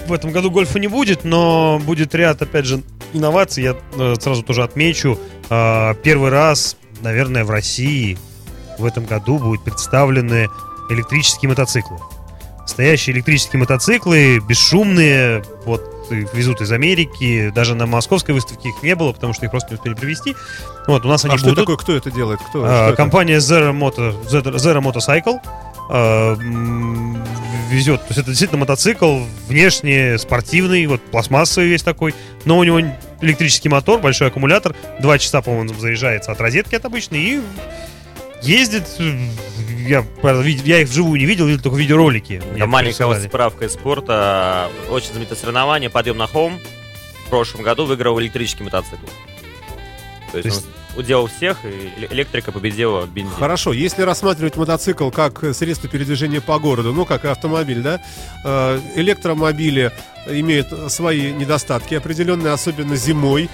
В этом году гольфа не будет, но будет ряд, опять же, инноваций. Я э, сразу тоже отмечу. Э, первый раз, наверное, в России в этом году будут представлены электрические мотоциклы. Настоящие электрические мотоциклы, бесшумные, вот везут из Америки. Даже на московской выставке их не было, потому что их просто не успели привезти. Вот, у нас они а что будут. такое, кто это делает? Кто, А, что это? компания Zero, Moto, Zero Motorcycle м, везет. То есть это действительно мотоцикл, внешне спортивный, вот пластмассовый весь такой, но у него электрический мотор, большой аккумулятор, два часа, по-моему, заряжается от розетки от обычной и ездит. Я, я их вживую не видел, видел только видеоролики. Я маленькая вот справка из спорта. Очень знаменитое соревнование «Подъем на холм». В прошлом году выиграл электрический мотоцикл. То есть, То есть- он уделал всех, и эле- электрика победила бензин. Хорошо, если рассматривать мотоцикл как средство передвижения по городу, ну, как и автомобиль, да, э, электромобили имеют свои недостатки определенные, особенно зимой,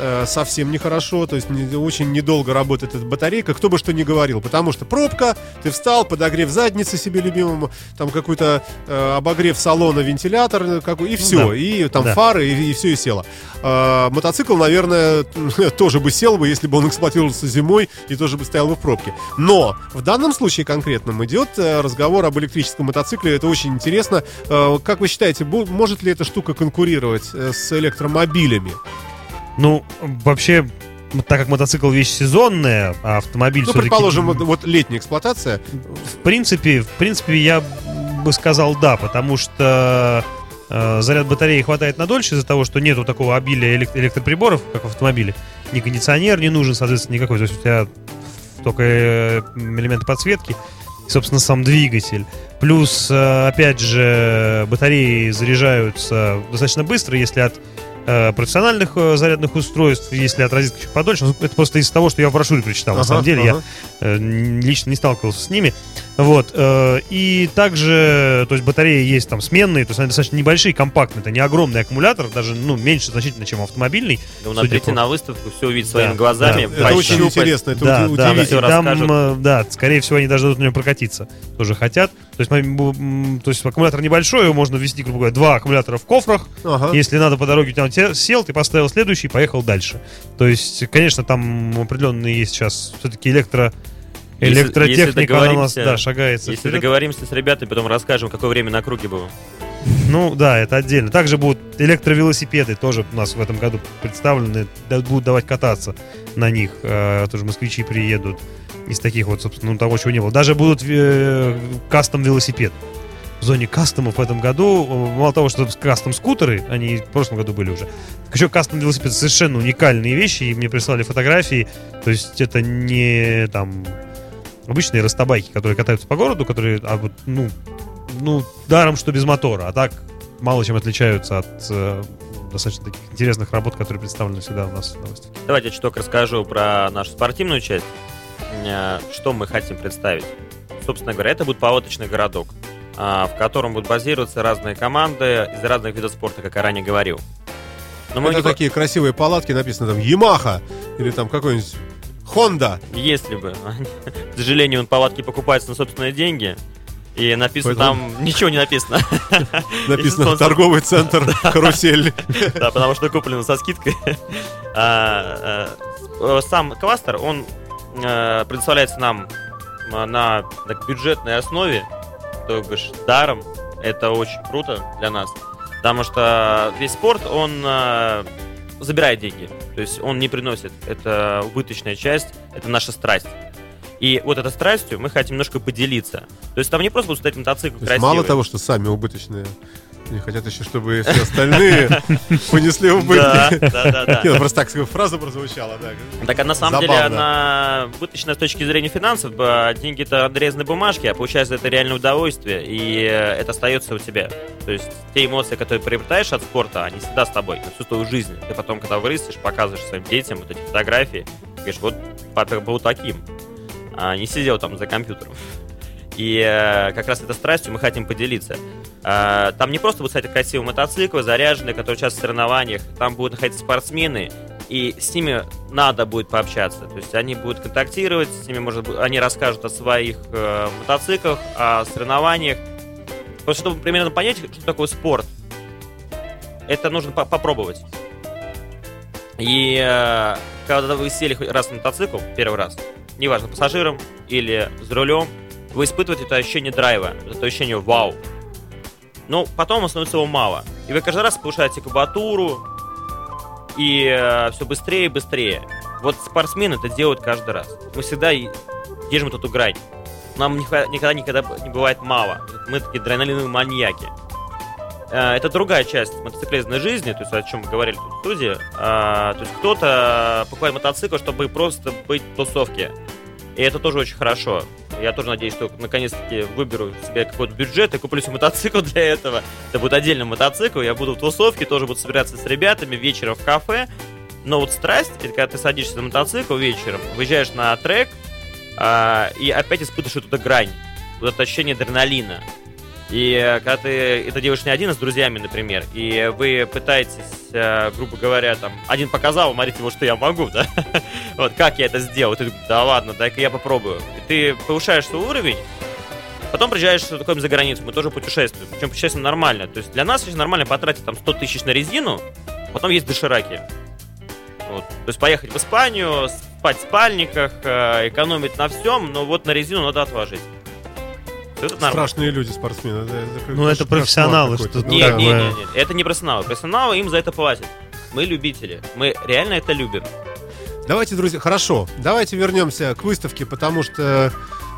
э, совсем нехорошо, то есть не- очень недолго работает эта батарейка, кто бы что ни говорил, потому что пробка, ты встал, подогрев задницы себе любимому, там какой-то э, обогрев салона, вентилятор, э, какой, и все, да. и там Да. фары, и, все, и село. А, мотоцикл, наверное, тоже бы сел бы, если бы он эксплуатировался зимой и тоже бы стоял бы в пробке. Но в данном случае конкретном идет э, разговор об электрическом мотоцикле. Это очень интересно. Э, Как вы считаете, может ли эта штука конкурировать э, с электромобилями? Ну, вообще, так как мотоцикл вещь сезонная, а автомобиль Ну, предположим, вот, летняя эксплуатация. В принципе, в принципе, я бы сказал да, потому что заряд батареи хватает на дольше из-за того, что нету такого обилия элек- электроприборов, как в автомобиле. Ни кондиционер не нужен, соответственно, никакой. То есть у тебя только э, элементы подсветки и, собственно, сам двигатель. Плюс, э, опять же, батареи заряжаются достаточно быстро, если от э, профессиональных э, зарядных устройств, если от розетки чуть подольше. Ну, Это просто из того, что я в брошюре прочитал. на Ага, самом деле, я ага. Э, н- лично не сталкивался с ними. Вот. э, И также, то есть батареи есть там сменные, то есть они достаточно небольшие, компактные. Это не огромный аккумулятор, даже ну, меньше значительно, чем автомобильный. Ну, судя надо прийти по- на выставку, все увидеть своими Да, глазами. да. Это очень интересно, это да, уди- да, да, удивительно. и там, расскажут. э, да, скорее всего, они даже дадут на нем прокатиться. Тоже хотят. То есть, то есть аккумулятор небольшой, его можно ввести, грубо говоря, два аккумулятора в кофрах. Ага. Если надо по дороге, там сел, ты поставил следующий и поехал дальше. То есть, конечно, там определенные есть сейчас все-таки электро... Электротехника, если у нас, да, шагается. Если вперед. договоримся с ребятами, потом расскажем, какое время на круге было. Ну да, это отдельно. Также будут электровелосипеды, тоже у нас в этом году представлены, будут давать кататься на них. Э, тоже москвичи приедут из таких вот, собственно, ну, того, чего не было. Даже будут э, кастом велосипед. В зоне кастомов в этом году, э, мало того, что кастом скутеры, они в прошлом году были уже, так еще кастом велосипед совершенно уникальные вещи, и мне прислали фотографии, то есть это не там обычные растабайки, которые катаются по городу, которые, а вот, ну, ну, даром, что без мотора, а так мало чем отличаются от э, достаточно таких интересных работ, которые представлены всегда у нас в новостях. Давайте я чуток расскажу про нашу спортивную часть. Э, Что мы хотим представить? Собственно говоря, это будет палаточный городок, а, в котором будут базироваться разные команды из разных видов спорта, как я ранее говорил. Но мы Это не- такие красивые палатки, написано там Ямаха или там какой-нибудь Honda. Если бы. К сожалению, он палатки покупается на собственные деньги. И написано Поэтому- там... Ничего не написано. Написано торговый центр Карусель. Да, потому что куплено со скидкой. А, э, Сам кластер, он э, предоставляется нам э, на бюджетной основе, то бишь даром. Это очень круто для нас. Потому что весь спорт, он забирает деньги. То есть он не приносит. Это убыточная часть, это наша страсть. И вот этой страстью мы хотим немножко поделиться. То есть там не просто будут стоять мотоциклы красивые. мало того, что сами убыточные, они хотят еще, чтобы все остальные понесли убытки. Да, да, да, ну, Просто так фраза прозвучала, да. Так а на самом деле она вытащена с точки зрения финансов. Деньги это отрезанные бумажки, а получается это реальное удовольствие, и это остается у тебя. То есть те эмоции, которые приобретаешь от спорта, они всегда с тобой, на всю твою жизнь. Ты потом, когда вырастешь, показываешь своим детям вот эти фотографии, говоришь, вот папа был таким, а не сидел там за компьютером. И э, как раз этой страстью мы хотим поделиться. А, там не просто будут, кстати, красивые мотоциклы, заряженные, которые участвуют в соревнованиях. Там будут находиться спортсмены, и с ними надо будет пообщаться. То есть они будут контактировать, с ними, может они расскажут о своих э, мотоциклах, о соревнованиях. Просто чтобы примерно понять, что такое спорт, это нужно по- попробовать. И э, когда вы сели хоть раз на мотоцикл, первый раз, неважно, пассажиром или за рулем, вы испытываете это ощущение драйва, это ощущение вау. Но потом становится его мало. И вы каждый раз повышаете кубатуру, и все быстрее и быстрее. Вот спортсмены это делают каждый раз. Мы всегда держим эту грань. Нам никогда, никогда, никогда не бывает мало. Мы такие адреналиновые маньяки. Э, Это другая часть мотоциклетной жизни, то есть о чем мы говорили тут в студии. А, То есть кто-то покупает мотоцикл, чтобы просто быть в тусовке. И это тоже очень хорошо. Я тоже надеюсь, что наконец-таки выберу себе какой-то бюджет и куплю себе мотоцикл для этого. Это будет отдельный мотоцикл, я буду в тусовке, тоже буду собираться с ребятами вечером в кафе. Но вот страсть, это когда ты садишься на мотоцикл вечером, выезжаешь на трек, а, и опять испытываешь эту грань, вот это ощущение адреналина. И э, когда ты это делаешь не один, а с друзьями, например, и вы пытаетесь, э, грубо говоря, там, один показал, смотрите, вот что я могу, да? вот как я это сделал? Ты такой, да ладно, дай-ка я попробую. И ты повышаешь свой уровень, Потом приезжаешь такой за границу, мы тоже путешествуем. Причем путешествуем нормально. То есть для нас сейчас нормально потратить там 100 тысяч на резину, потом есть дошираки. Вот. То есть поехать в Испанию, спать в спальниках, э, экономить на всем, но вот на резину надо отложить. Это нормально. Страшные люди, спортсмены. Это, это Ну, это профессионалы, что Ну, Не, как не, бы- не, не, это не профессионалы. Профессионалы им за это платят. Мы любители. Мы реально это любим. Давайте, друзья, хорошо. Давайте вернемся к выставке, потому что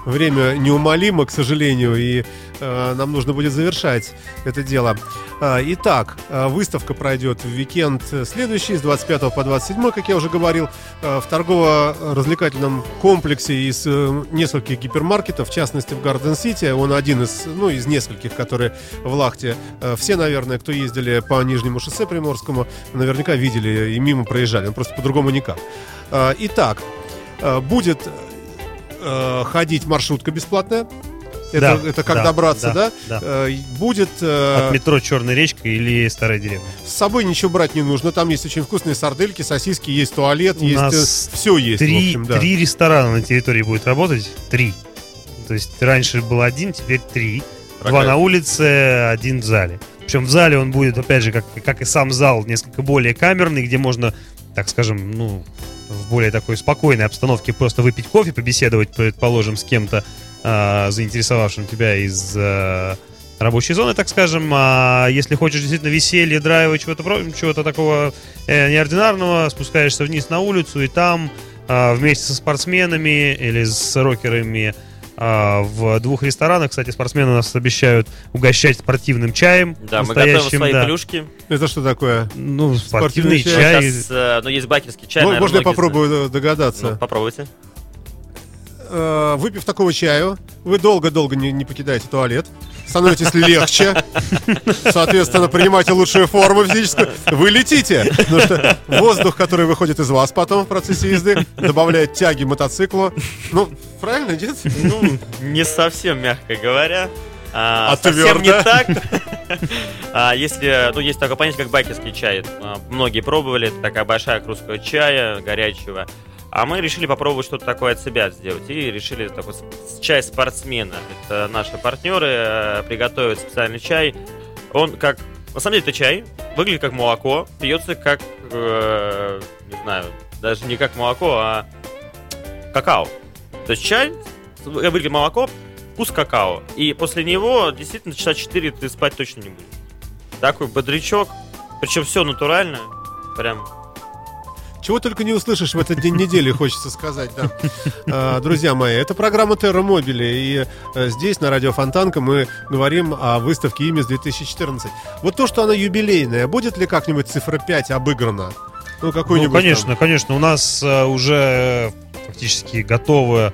время неумолимо, к сожалению, и э, нам нужно будет завершать это дело. А, итак, э, выставка пройдет в уикенд следующий, с 25 по 27, как я уже говорил, э, в торгово-развлекательном комплексе из э, нескольких гипермаркетов, в частности в Гарден Сити. Он один из, ну, из нескольких, которые в Лахте. Э, Все, наверное, кто ездили по Нижнему шоссе Приморскому, наверняка видели и мимо проезжали. Он просто по-другому никак. Э, Итак, э, будет э, ходить маршрутка бесплатная. Это, Да, это как да, добраться, да? да, да. Э, Будет э, От метро Черная речка или Старая деревня. с собой ничего брать не нужно. Там есть очень вкусные сардельки, сосиски, есть туалет, У есть нас все есть. Три, общем, да. три ресторана на территории будет работать. Три. То есть раньше был один, теперь три. Два Прокат. на улице, один в зале. Причем в зале он будет, опять же, как, как и сам зал, несколько более камерный, где можно, так скажем, ну, более такой спокойной обстановке просто выпить кофе, побеседовать, предположим, с кем-то, а, заинтересовавшим тебя из а, рабочей зоны, так скажем. А если хочешь действительно веселье, драйва, чего-то, чего-то такого э, неординарного, спускаешься вниз на улицу, и там а, вместе со спортсменами или с рокерами в двух ресторанах. Кстати, спортсмены нас обещают угощать спортивным чаем. Да, мы готовим свои да. плюшки. Это что такое? Ну, Спортивный спортивный чай. чай. Сейчас, э, ну, есть бакерский чай, Мо- наверное, Можно я попробую знают. э, догадаться? Ну, попробуйте. Э, Выпив такого чаю, вы долго-долго не, не покидаете туалет, становитесь легче, соответственно, принимаете лучшую форму физическую, вы летите, потому что воздух, который выходит из вас потом в процессе езды, добавляет тяги мотоциклу. Ну, правильно, нет? Ну, не совсем, мягко говоря. А, А совсем твердо? не так. А, если, ну, есть такое понятие, как бакерский чай. А, Многие пробовали, это такая большая кружка чая горячего. А мы решили попробовать что-то такое от себя сделать. И решили такой чай спортсмена. Это наши партнеры э, приготовят специальный чай. Он как... На самом деле это чай. Выглядит как молоко. Пьется как... э, не знаю, даже не как молоко, а какао. То есть чай, выглядит молоко, вкус какао. И после него действительно часа 4 ты спать точно не будешь. Такой бодрячок. Причем все натурально. Прям Чего только не услышишь в этот день недели, хочется сказать, да. А, Друзья мои, это программа Терра Мобили, и э, здесь, на радио Фонтанка, мы говорим о выставке «Имис 2014». Вот то, что она юбилейная, будет ли как-нибудь цифра 5 обыграна? Ну, Ну, какой-нибудь конечно, там. конечно. У нас э, уже фактически готовая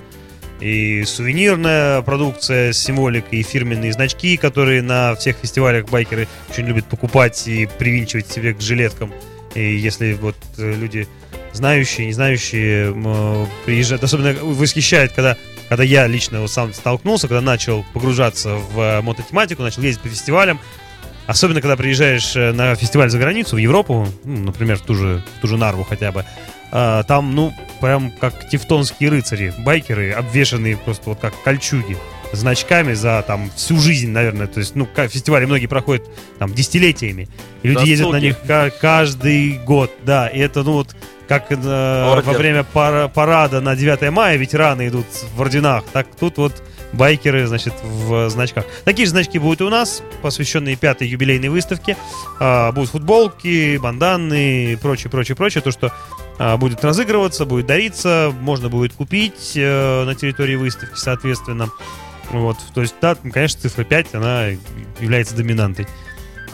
и сувенирная продукция с символикой, и фирменные значки, которые на всех фестивалях байкеры очень любят покупать и привинчивать себе к жилеткам. И если вот э, люди знающие, не знающие приезжают, особенно восхищает, когда, когда я лично вот сам столкнулся, когда начал погружаться в э, мототематику, начал ездить по фестивалям, Особенно, когда приезжаешь э, на фестиваль за границу, в Европу, ну, например, в ту же, в ту же Нарву хотя бы, а, там, ну, прям как тевтонские рыцари, байкеры, обвешанные просто вот как кольчуги, значками за там всю жизнь, наверное. То есть, ну, фестивали многие проходят там десятилетиями. И люди ездят на них ка- каждый год, да. И это, ну, вот как э, во время пара- парада на 9 мая ветераны идут в орденах, так тут вот байкеры, значит, в значках. Такие же значки будут у нас, посвященные пятой юбилейной выставке. А, будут футболки, банданы и прочее, прочее, прочее. То, что а, будет разыгрываться, будет дариться, можно будет купить э, на территории выставки, соответственно. Вот, то есть, да, конечно, цифра 5, она является доминантой,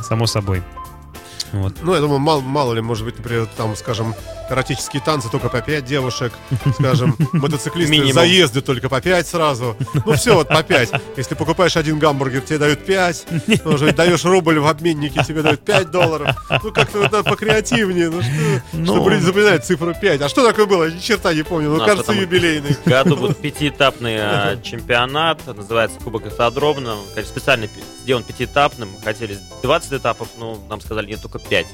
само собой. Вот. Ну, я думаю, мало, мало ли, может быть, например, там, скажем, эротические танцы только по 5 девушек, скажем, мотоциклисты Минимум. заезды только по 5 сразу. Ну, все вот по 5. Если покупаешь один гамбургер, тебе дают 5. Может быть, даешь рубль в обменнике, тебе дают 5 долларов. Ну, как-то вот надо покреативнее. Ну, что, Ну. чтобы люди запоминают цифру 5. А что такое было? Ни черта не помню. Ну, Ну, а кажется, юбилейный. В году будет пятиэтапный э, чемпионат, называется Кубок Автодромна. Он, конечно, специально сделан пятиэтапным. Хотели 20 этапов, но нам сказали нет, только 5.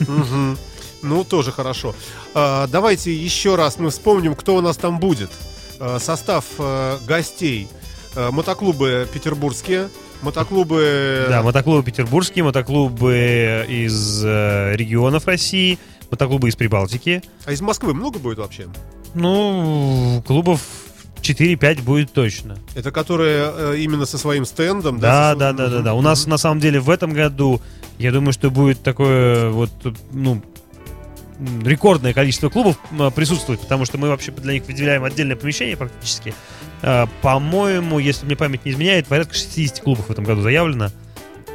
Мгм. Ну, тоже хорошо. А, давайте еще раз мы вспомним, кто у нас там будет. А, состав а, гостей. А, мотоклубы петербургские, мотоклубы... Да, мотоклубы петербургские, мотоклубы из э, регионов России, мотоклубы из Прибалтики. А из Москвы много будет вообще? Ну, клубов 4-5 будет точно. Это которые э, именно со своим стендом? Да, со- да, да, да, да. У нас на самом деле в этом году, я думаю, что будет такое вот, ну, рекордное количество клубов м, присутствовать, потому что мы вообще для них выделяем отдельное помещение практически. А, По-моему, если мне память не изменяет, порядка 60 клубов в этом году заявлено.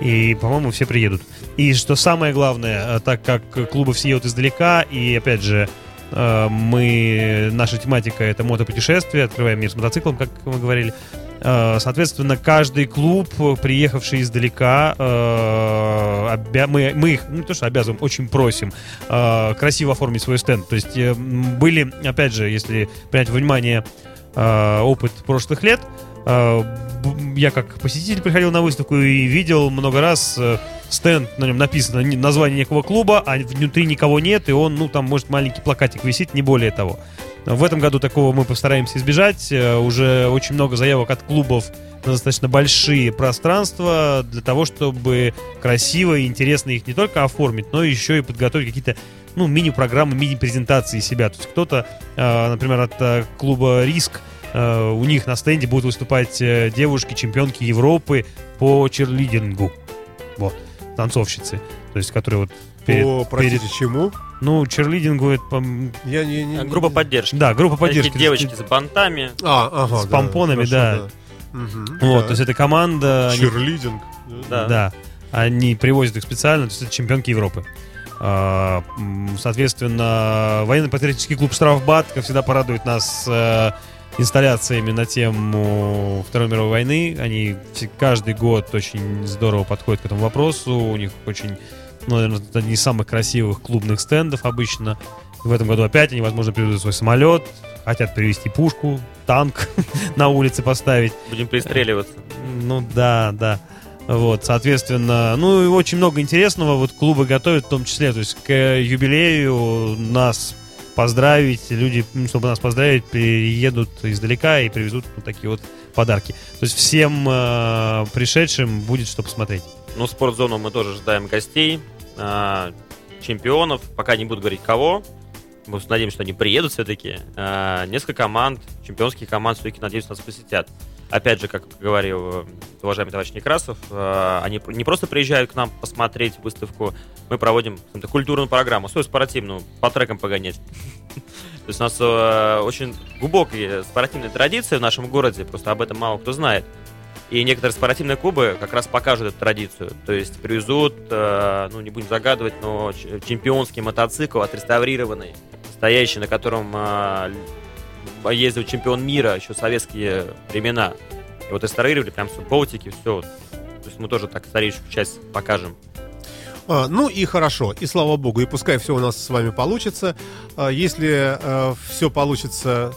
И, по-моему, все приедут. И что самое главное, а, так как клубы все едут издалека, и, опять же, мы, наша тематика это мотопутешествие, открываем мир с мотоциклом, как мы говорили. Э, Соответственно, каждый клуб, приехавший издалека, э, обя- мы, мы их, ну, то что обязываем, очень просим э, красиво оформить свой стенд. То есть были, опять же, если принять во внимание опыт прошлых лет, я как посетитель приходил на выставку и видел много раз стенд, на нем написано ни- название некого клуба, а внутри никого нет, и он, ну, там, может, маленький плакатик висит, не более того. В этом году такого мы постараемся избежать. Э, Уже очень много заявок от клубов на достаточно большие пространства для того, чтобы красиво и интересно их не только оформить, но еще и подготовить какие-то ну, мини-программы, мини-презентации себя. То есть кто-то, э, например, от э, клуба «Риск», у них на стенде будут выступать э, девушки-чемпионки Европы по черлидингу. Вот, танцовщицы. То есть, которые вот перед, О, простите, перед- чему? ну, черлидингу это, Я не... не- не- Группа поддержки. да, группа поддержки. Такие девочки с бантами. А, ага, с да, помпонами, хорошо, да. Мгм, Вот, да. то есть это команда, они, Чирлидинг. Да. да, они привозят их специально, то есть это чемпионки Европы. А, Соответственно, военно-патриотический клуб «Штрафбат», как всегда, порадует нас э, инсталляциями на тему Второй мировой войны. Они каждый год очень здорово подходят к этому вопросу. У них очень, наверное, это одни из самых красивых клубных стендов обычно. В этом году опять они, возможно, привезут свой самолет, хотят привезти пушку, танк на улице поставить. Будем пристреливаться. Ну да, да. Вот, соответственно, ну и очень много интересного вот клубы готовят в том числе, то есть к юбилею нас поздравить, люди, ну, чтобы нас поздравить, приедут издалека и привезут вот такие вот подарки. То есть всем э, пришедшим будет что посмотреть. Ну, спортзону мы тоже ждаем гостей, а, чемпионов. Пока не буду говорить кого. Мы надеемся, что они приедут все-таки. А, Несколько команд, чемпионских команд все-таки, надеюсь, нас посетят. Опять же, как говорил э, уважаемый товарищ Некрасов, э, они не просто приезжают к нам посмотреть выставку, мы проводим культурную программу, свою спортивную, по трекам погонять. То есть у нас э, очень глубокие спортивные традиции в нашем городе, просто об этом мало кто знает. И некоторые спортивные клубы как раз покажут эту традицию. То есть привезут, э, ну не будем загадывать, но чемпионский мотоцикл отреставрированный, стоящий, на котором э, ездил чемпион мира еще в советские времена. И вот реставрировали прям все, болтики, все. То есть мы тоже так историческую часть покажем. А, ну и хорошо, и слава богу, и пускай все у нас с вами получится. А, если все получится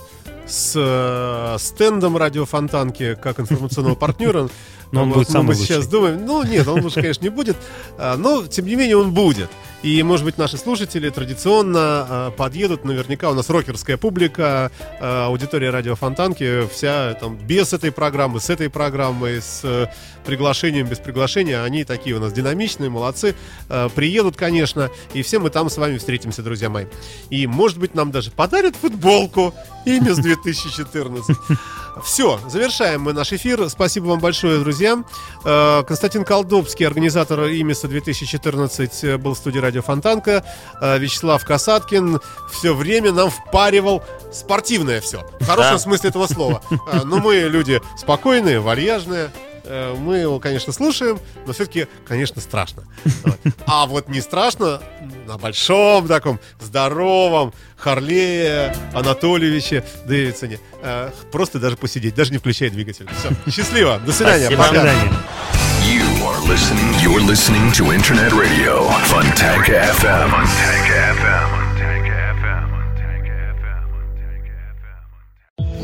с э, стендом радиофонтанки как информационного партнера, Но он будет мы самый бы сейчас думаем, ну нет, он лучше, конечно, не будет, а, но тем не менее он будет. И, может быть, наши слушатели традиционно а, подъедут, наверняка у нас рокерская публика, а, аудитория радиофонтанки, вся там без этой программы, с этой программой, с э, приглашением, без приглашения, они такие у нас динамичные, молодцы, А, приедут, конечно, и все мы там с вами встретимся, друзья мои. И, может быть, нам даже подарят футболку. Имя с 2014. Все, завершаем мы наш эфир. Спасибо вам большое, друзья. Э, Константин Колдобский, организатор имиса 2014, э, был в студии Радио Фонтанка. Э, Вячеслав Касаткин все время нам впаривал спортивное все. В хорошем Да. смысле этого слова. Но мы люди спокойные, вальяжные. Э, мы его, конечно, слушаем, но все-таки, конечно, страшно. А вот не страшно на большом таком здоровом Харлее Анатольевиче Дэвидсоне. Э, Просто даже посидеть, даже не включая двигатель. Все, счастливо, до свидания, пока. свидания. You are listening. You're listening to Internet Radio Fontanka FM. Fontanka FM.